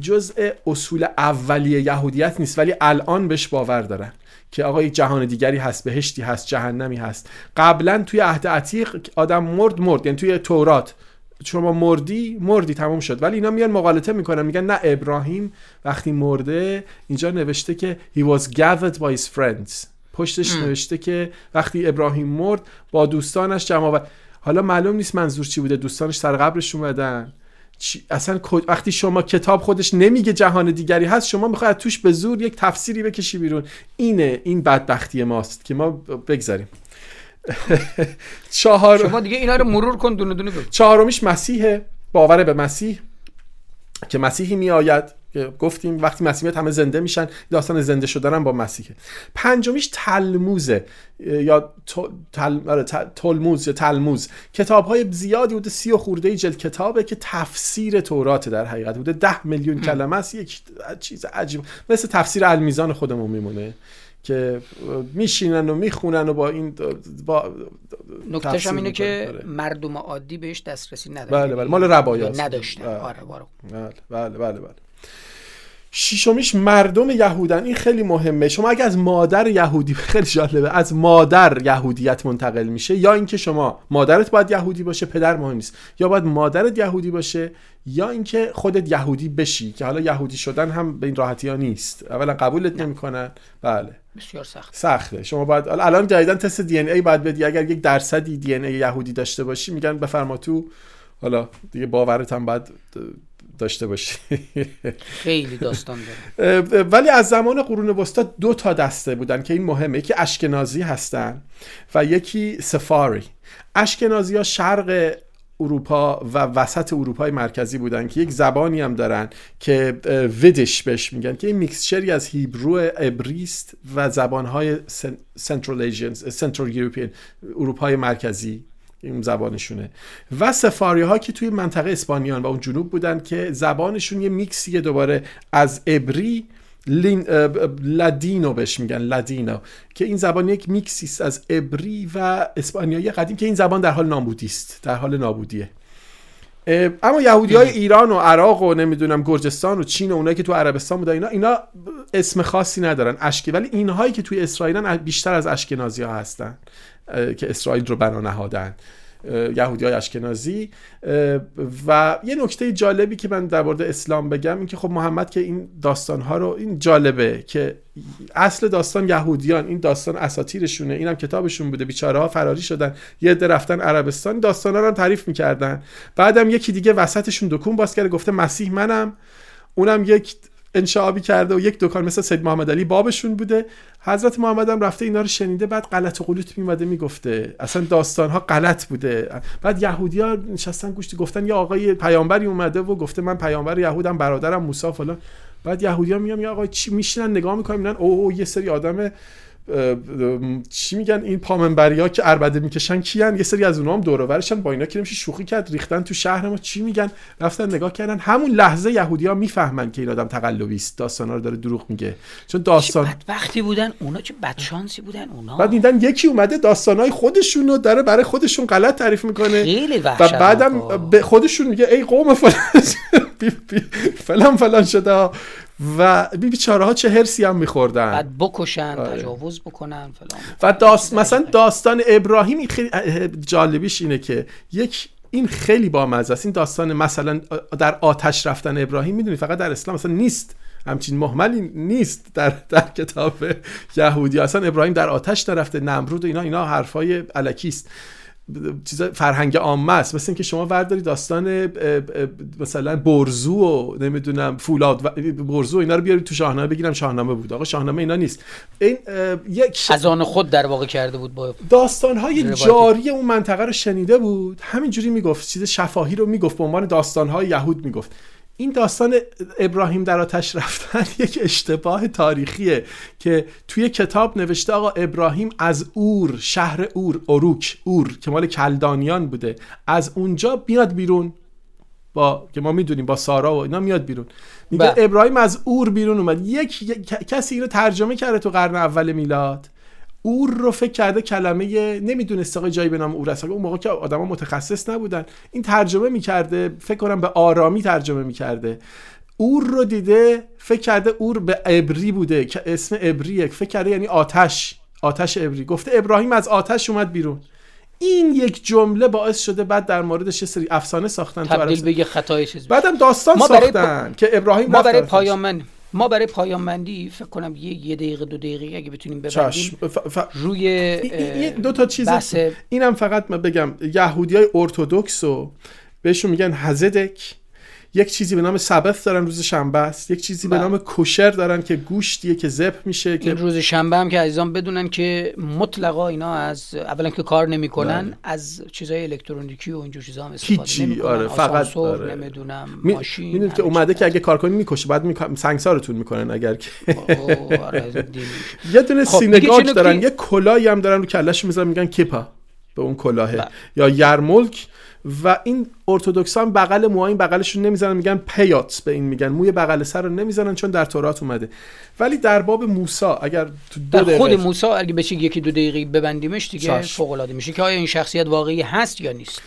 جزء اصول اولیه یهودیت نیست ولی الان بهش باور دارن که آقا یک جهان دیگری هست بهشتی هست جهنمی هست. قبلا توی عهد عتیق آدم مرد مرد یعنی توی تورات. شما مردی مردی تمام شد. ولی اینا میان مقالطه می‌کنن میگن نه ابراهیم وقتی مرده اینجا نوشته که he was gathered by his friends. پشتش نوشته که وقتی ابراهیم مرد با دوستانش جمع حالا معلوم نیست منظور چی بوده. دوستانش سر قبرش اومدن. اصلا وقتی شما کتاب خودش نمیگه جهان دیگری هست شما می‌خواید توش به زور یک تفسیری بکشی بیرون. اینه این بدبختی ماست که ما بگذاریم. چهار شما دیگه اینا رو مرور کن دونه دونه بگو. چهارمیش مسیحه باور به مسیح که مسیحی میآید گفتیم وقتی مسیحیت همه زنده میشن داستان زنده شدن هم با مسیحه. پنجمیش تلموزه یا تل... آره، تلموز یا تلموز. کتاب های زیادی بوده سی و خورده جلد کتابه که تفسیر تورات در حقیقت بوده. ده میلیون کلمه است یک چیز عجیب مثل تفسیر المیزان خودمون میمونه. که میشینن و می‌خونن و با این با نکتهش هم اینه که آره. مردم عادی بهش دسترسی نداره بله بله. مال ربایات نداشتن. بله. آره بله بله بله, بله. شیشمیش مردم یهودن. این خیلی مهمه. شما اگه از مادر یهودی خیلی جالبه. از مادر یهودیت منتقل میشه یا اینکه شما مادرت باید یهودی باشه پدر مهم نیست. یا باید مادرت یهودی باشه یا اینکه خودت یهودی بشی که حالا یهودی شدن هم به این راحتی ها نیست. اولا قبولت نمی‌کنن. بله. بسیار سخت. سخته. شما باید الان جدیدن تست دی ان ای باید بدی. اگر یک درصدی دی ان ای یهودی داشته باشی میگن بفرما تو. حالا دیگه باورت هم باید داشته باشی. خیلی داستان داره. ولی از زمان قرون وسطا دو تا دسته بودن که این مهمه. یکی اشکنازی هستن و یکی سفاری. اشکنازی ها شرق اروپا و وسط اروپای مرکزی بودن که یک زبانی هم دارن که Yiddish بهش میگن که این mixture ی از Hebrew عبریست و زبانهای central Asians central European اروپای مرکزی این زبانشونه. و سفاردی ها که توی منطقه اسپانیان و اون جنوب بودن که زبانشون یه میکسیه دوباره از عبری Latin Ladino بهش میگن Ladino که این زبان یک میکسی است از ابری و اسپانیایی قدیم که این زبان در حال نابودی است در حال نابودیه. اما یهودی های ایران و عراق و نمی‌دونم گرجستان و چین و اونایی که تو عربستان بودن اینا اینا اسم خاصی ندارن اشکی. ولی اینهایی که توی اسرائیلن بیشتر از اشکنازی ها هستن که اسرائیل رو بنا نهادن. یهودی های اشکنازی. و یه نکته جالبی که من در مورد اسلام بگم این که خب محمد که این داستان ها رو این جالبه که اصل داستان یهودیان این داستان اساتیرشونه اینم کتابشون بوده بیچاره ها فراری شدن یه عده رفتن عربستان داستان ها رو تعریف می‌کردن. بعدم یکی دیگه وسطشون دکون باز کرده گفته مسیح منم. اونم یک انشابی کرده و یک دکان مثل سید محمد علی بابشون بوده. حضرت محمد هم رفته اینا رو شنیده بعد غلط و غلوط میمده می‌گفته. اصلا داستان ها غلط بوده. بعد یهودی ها نشستن گوشتی گفتن یه آقای پیامبری اومده و گفته من پیامبر یهودم برادرم موسی فلان. بعد یهودی ها میگن آقا چی میشینن نگاه می‌کنن میگن او, او یه سری آدم چی میگن این پامنبری ها که اربده می‌کشن کیان؟ یه سری از اونها هم دور ورشن با اینا که نمیشه شوخی کرد ریختن تو شهر ما. چی میگن؟ رفتن نگاه کردن. همون لحظه یهودی ها می‌فهمن که این آدم تقلبی است داستان رو داره دروغ میگه. چون داستان وقتی بودن. اونا چه بدشانسی بودن اونا. بعد دیدن یکی اومده داستانای خودشون رو داره برای خودشون غلط تعریف می‌کنه. خیلی و بعدم به خودشون میگه ای قوم فلان فلان فلان شده و بیچاره ها چه هرسی هم میخوردن. بعد بکشن آره. تجاوز بکنن فلان. و داست مثلا داستان ابراهیم خیلی جالبیش اینه که یک این خیلی بامزه است. این داستان مثلا در آتش رفتن ابراهیم می‌دونی فقط در اسلام مثلا نیست. همچین محملی نیست در, در کتاب یهودی. اصلا ابراهیم در آتش نرفته نمرود و اینا اینا حرفای علکی است. چیز فرهنگ عامه است. مثل اینکه شما ورداری داستان مثلا برزو و نمی‌دونم فولاد و برزو اینا رو بیاری تو شاهنامه بگیرم شاهنامه بود. آقا شاهنامه اینا نیست. این یک از آن خود در واقع کرده بود با داستان های جاری اون منطقه رو شنیده بود. همینجوری می‌گفت چیز شفاهی رو می‌گفت به عنوان داستان های یهود می‌گفت. این داستان ابراهیم در آتش رفتن یک اشتباه تاریخیه که توی کتاب نوشته آقا ابراهیم از اور شهر اور اروک اور که مال کلدانیان بوده از اونجا بیاد بیرون با که ما می‌دونیم با سارا و اینا میاد بیرون. میگه بله. ابراهیم از اور بیرون اومد. یک کسی اینو ترجمه کرده تو قرن اول میلاد. اور رو فکر کرده کلمه نمی‌دونست آقای جایی به نام اور اون موقع که آدما متخصص نبودن. این ترجمه می‌کرده فکر کنم به آرامی ترجمه می‌کرده. اور رو دیده فکر کرده اور به ابری بوده که اسم ابریه فکر کرده یعنی آتش. آتش ابری گفته ابراهیم از آتش اومد بیرون. این یک جمله باعث شده بعد در موردش یه سری افسانه ساختن تبدیل به یه خطای چیز بعدم داستان ساختن که ابراهیم ما برای پایان ما برای پایان بندی فکر کنم یه یه دقیقه دو دقیقه اگه بتونیم ببندیم ف... روی دو تا چیز بحث... اینم فقط من بگم یهودی های ارتودکس رو بهشون میگن هزدک یک چیزی به نام سبت دارن روز شنبه است یک چیزی به بله. نام کوشر دارن که گوشتیه که زب میشه که این روز شنبه هم که عزیزان بدونن که مطلقا اینا از اولا که کار نمی‌کنن بله. از چیزای الکترونیکی و اینجور چیزا هم استفاده هیچی آره فقط آره. نمی‌دونم می... ماشین می‌دونید که اومده که اگه کار کنی می‌کشه بعد می... سنگسارتون می‌کنن اگر که آره یه دونه خب سینگاج دارن یه کلاهی هم دارن رو کلهش می‌ذارن میگن کیپا به اون کلاهه بله. یا یرملک و این ارتودکسان بغل موهای بغلشون نمی‌زنن میگن پیات به این میگن. موی بغل سر رو نمی‌زنن چون در تورات اومده. ولی در باب موسی اگر تو دو در خود موسی اگه بشه یکی دو دقیقه ببندیمش دیگه فوق العاده میشه که آیا این شخصیت واقعی هست یا نیست.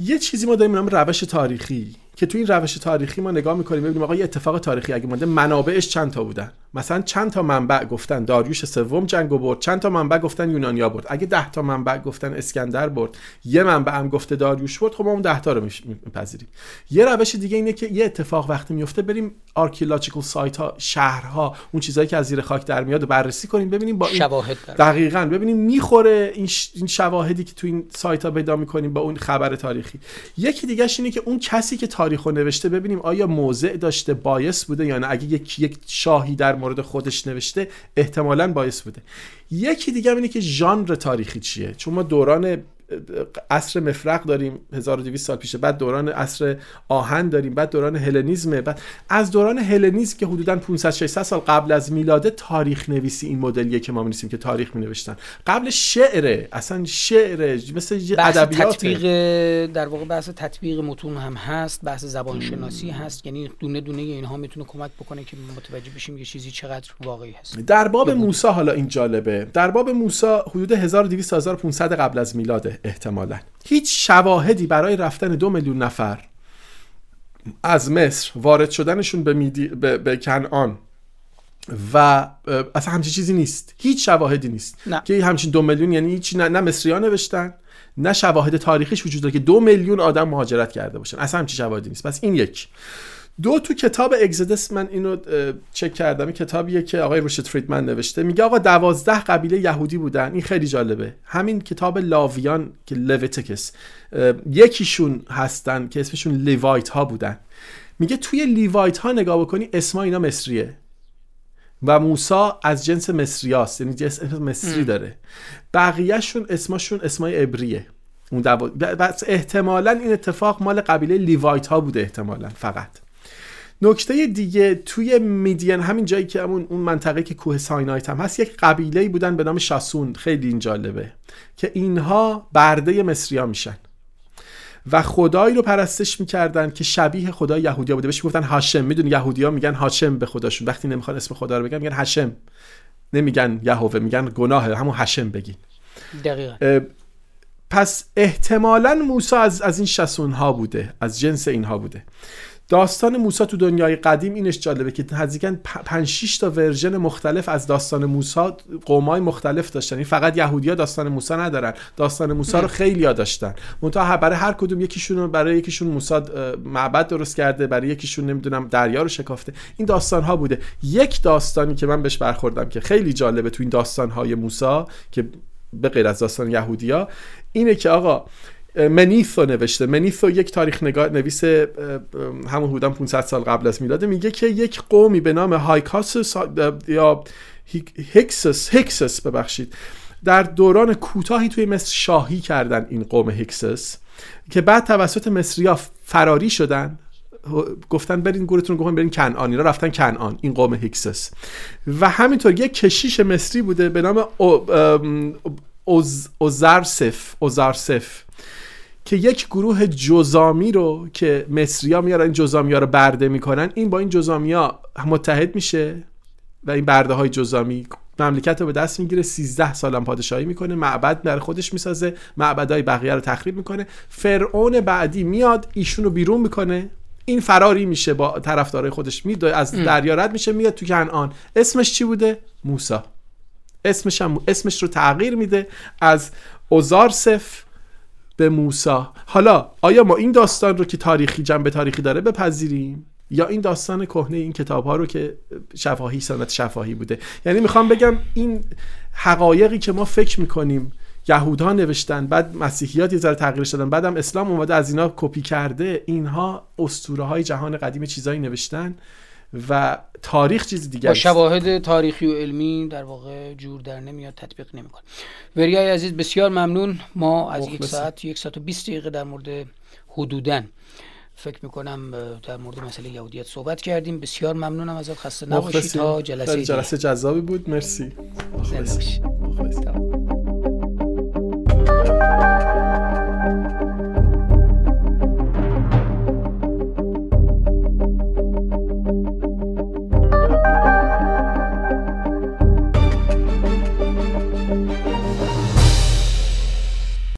یه چیزی ما داریم نام روش تاریخی که تو این روش تاریخی ما نگاه می‌کنیم ببینیم آقا یه اتفاق تاریخی اگه مونده منابعش چند تا بودن؟ مثلا چند تا منبع گفتن؟ داریوش سوم جنگو برد. چند تا منبع گفتن یونانیا برد. اگه ده تا منبع گفتن اسکندر برد. یه منبع هم گفته داریوش برد. خب ما اون ده تا رو میپذیریم. یه روش دیگه اینه که یه اتفاق وقتی میفته بریم archaeological site ها شهرها اون چیزایی که از زیر خاک در میاد بررسی کنیم ببینیم با این شواهد دقیقاً ببینیم می‌خوره این, این شواهدی که تو این سایت ها پیدا می‌کنیم با اون خبر تاریخی. یکی دیگه اینه که اون کسی که تاریخو نوشته ببینیم آیا موضع داشته bias بوده یا نه. اگه یک یک شاهی در مورد خودش نوشته احتمالا bias بوده. یکی دیگه اینه که ژانر تاریخی چیه؟ چون ما دوران عصر مفرق داریم 1200 سال پیشه بعد دوران عصر آهن داریم بعد دوران هلنیزم بعد از دوران هلنیزم که حدودا 500 600 سال قبل از میلاده تاریخ نویسی این مدلیه که ما می‌نویسیم که تاریخ می نوشتن قبل شعره اصلا شعر مثل ادبیات. تطبیق در واقع بحث تطبیق متون هم هست بحث زبان شناسی هست یعنی دونه دونه اینها می‌تونه کمک بکنه که متوجه بشیم یه چیزی چقدر واقعی هست. در باب موسی حالا این جالبه. در باب موسی حدود 1200 1500 قبل از میلاده. احتمالا. هیچ شواهدی برای رفتن دو میلیون نفر از مصر وارد شدنشون به, میدی... به... به کنعان و اصلا همچین چیزی نیست. هیچ شواهدی نیست. نه. که همچین دو میلیون یعنی هیچ نه, نه مصری ها نوشتن نه شواهد تاریخیش وجود داره که دو میلیون آدم مهاجرت کرده باشن. اصلا همچین شواهدی نیست. پس این یک. دو تو کتاب Exodus من اینو چک کردم. این کتابیه که آقای ریچارد فریدمن نوشته. میگه آقا دوازده قبیله یهودی بودن. این خیلی جالبه. همین کتاب لاویان که Leviticus یکیشون هستن که اسمشون Levite ها بودن. میگه توی Levite ها نگاه بکنی اسما اینا مصریه. و موسا از جنس مصریاست. یعنی جنس مصری داره. بقیهشون اسمشون اسمای عبریه اون پس احتمالا این اتفاق مال قبیله Levite ها بوده احتمالا فقط. نکته دیگه توی Midian همین جایی که همون اون منطقه که کوه Sinai هم هست یک قبیله بودن به نام شاسون خیلی این جالبه. که اینها برده مصریا میشن. و خدایی رو پرستش می‌کردن که شبیه خدای یهودیا بوده. بهش می‌گفتن هاشم. می‌دونی یهودیا میگن هاشم به خداشون. وقتی نمی‌خوان اسم خدا رو بگن میگن هاشم. نمیگن یهوه میگن گناه. همون هاشم بگین. دقیقا. پس احتمالا موسی از, از این شسون ها بوده. از جنس اینها بوده. داستان موسی تو دنیای قدیم اینش جالبه که نزدیکاً 5 6 تا ورژن مختلف از داستان موسی قومای مختلف داشتن. این فقط یهودیا داستان موسی ندارن. داستان موسی رو خیلی ها داشتن. منتها برای هر کدوم یکیشون برای یکیشون موسی معبد درست کرده برای یکیشون نمی‌دونم دریا رو شکافته. این داستان ها بوده. یک داستانی که من بهش برخوردم که خیلی جالبه تو این داستان های موسی که به غیر از داستان یهودیا اینه که آقا منیثو نوشته. منیثو یک تاریخ نگار نویس همون حدودا 500 سال قبل از میلاده میگه که یک قومی به نام هایکاسوس یا Hyksos Hyksos ببخشید در دوران کوتاهی توی مصر شاهی کردن این قوم Hyksos که بعد توسط مصریا فراری شدن. گفتن برین گورتون گفتن برین کنعان اینا رفتن کنعان این قوم Hyksos و همینطور یک کشیش مصری بوده به نام اوزارسف اوزارسف. که یک گروه جذامی رو که مصریا میارن این جذامی ها رو برده می‌کنن این با این جذامی ها متحد میشه و این برده های جزامی مملکت رو به دست می‌گیره. 13 سالم پادشاهی می‌کنه معبد در خودش می‌سازه معبدهای بقیه رو تخریب می‌کنه. فرعون بعدی میاد ایشون رو بیرون می‌کنه. این فراری میشه با طرفدارای خودش میاد از دریا رد میشه میاد تو کنعان. اسمش چی بوده؟ موسی. اسمش هم اسمش رو تغییر میده. از اوزارسف به موسا حالا آیا ما این داستان رو که تاریخی جنبه تاریخی داره بپذیریم؟ یا این داستان کهنه این کتاب ها رو که شفاهی سنت شفاهی بوده؟ یعنی می‌خوام بگم این حقایقی که ما فکر می‌کنیم یهودها نوشتن بعد مسیحیات یه ذره تغییرش دادن بعدم اسلام اومده از اینا کپی کرده اینها اسطوره های جهان قدیم چیزایی نوشتن و تاریخ چیز دیگه با شواهد تاریخی و علمی در واقع جور در نمیاد تطبیق نمی‌کنه. وریای عزیز بسیار ممنون. ما از یک ساعت یک ساعت و 20 دقیقه در مورد حدودن فکر می‌کنم در مورد مسئله یهودیت صحبت کردیم. بسیار ممنونم ازت. خسته نباشید تا جلسه جلسه جذابی بود. مرسی. مخلصی. مخلصی. مخلصی.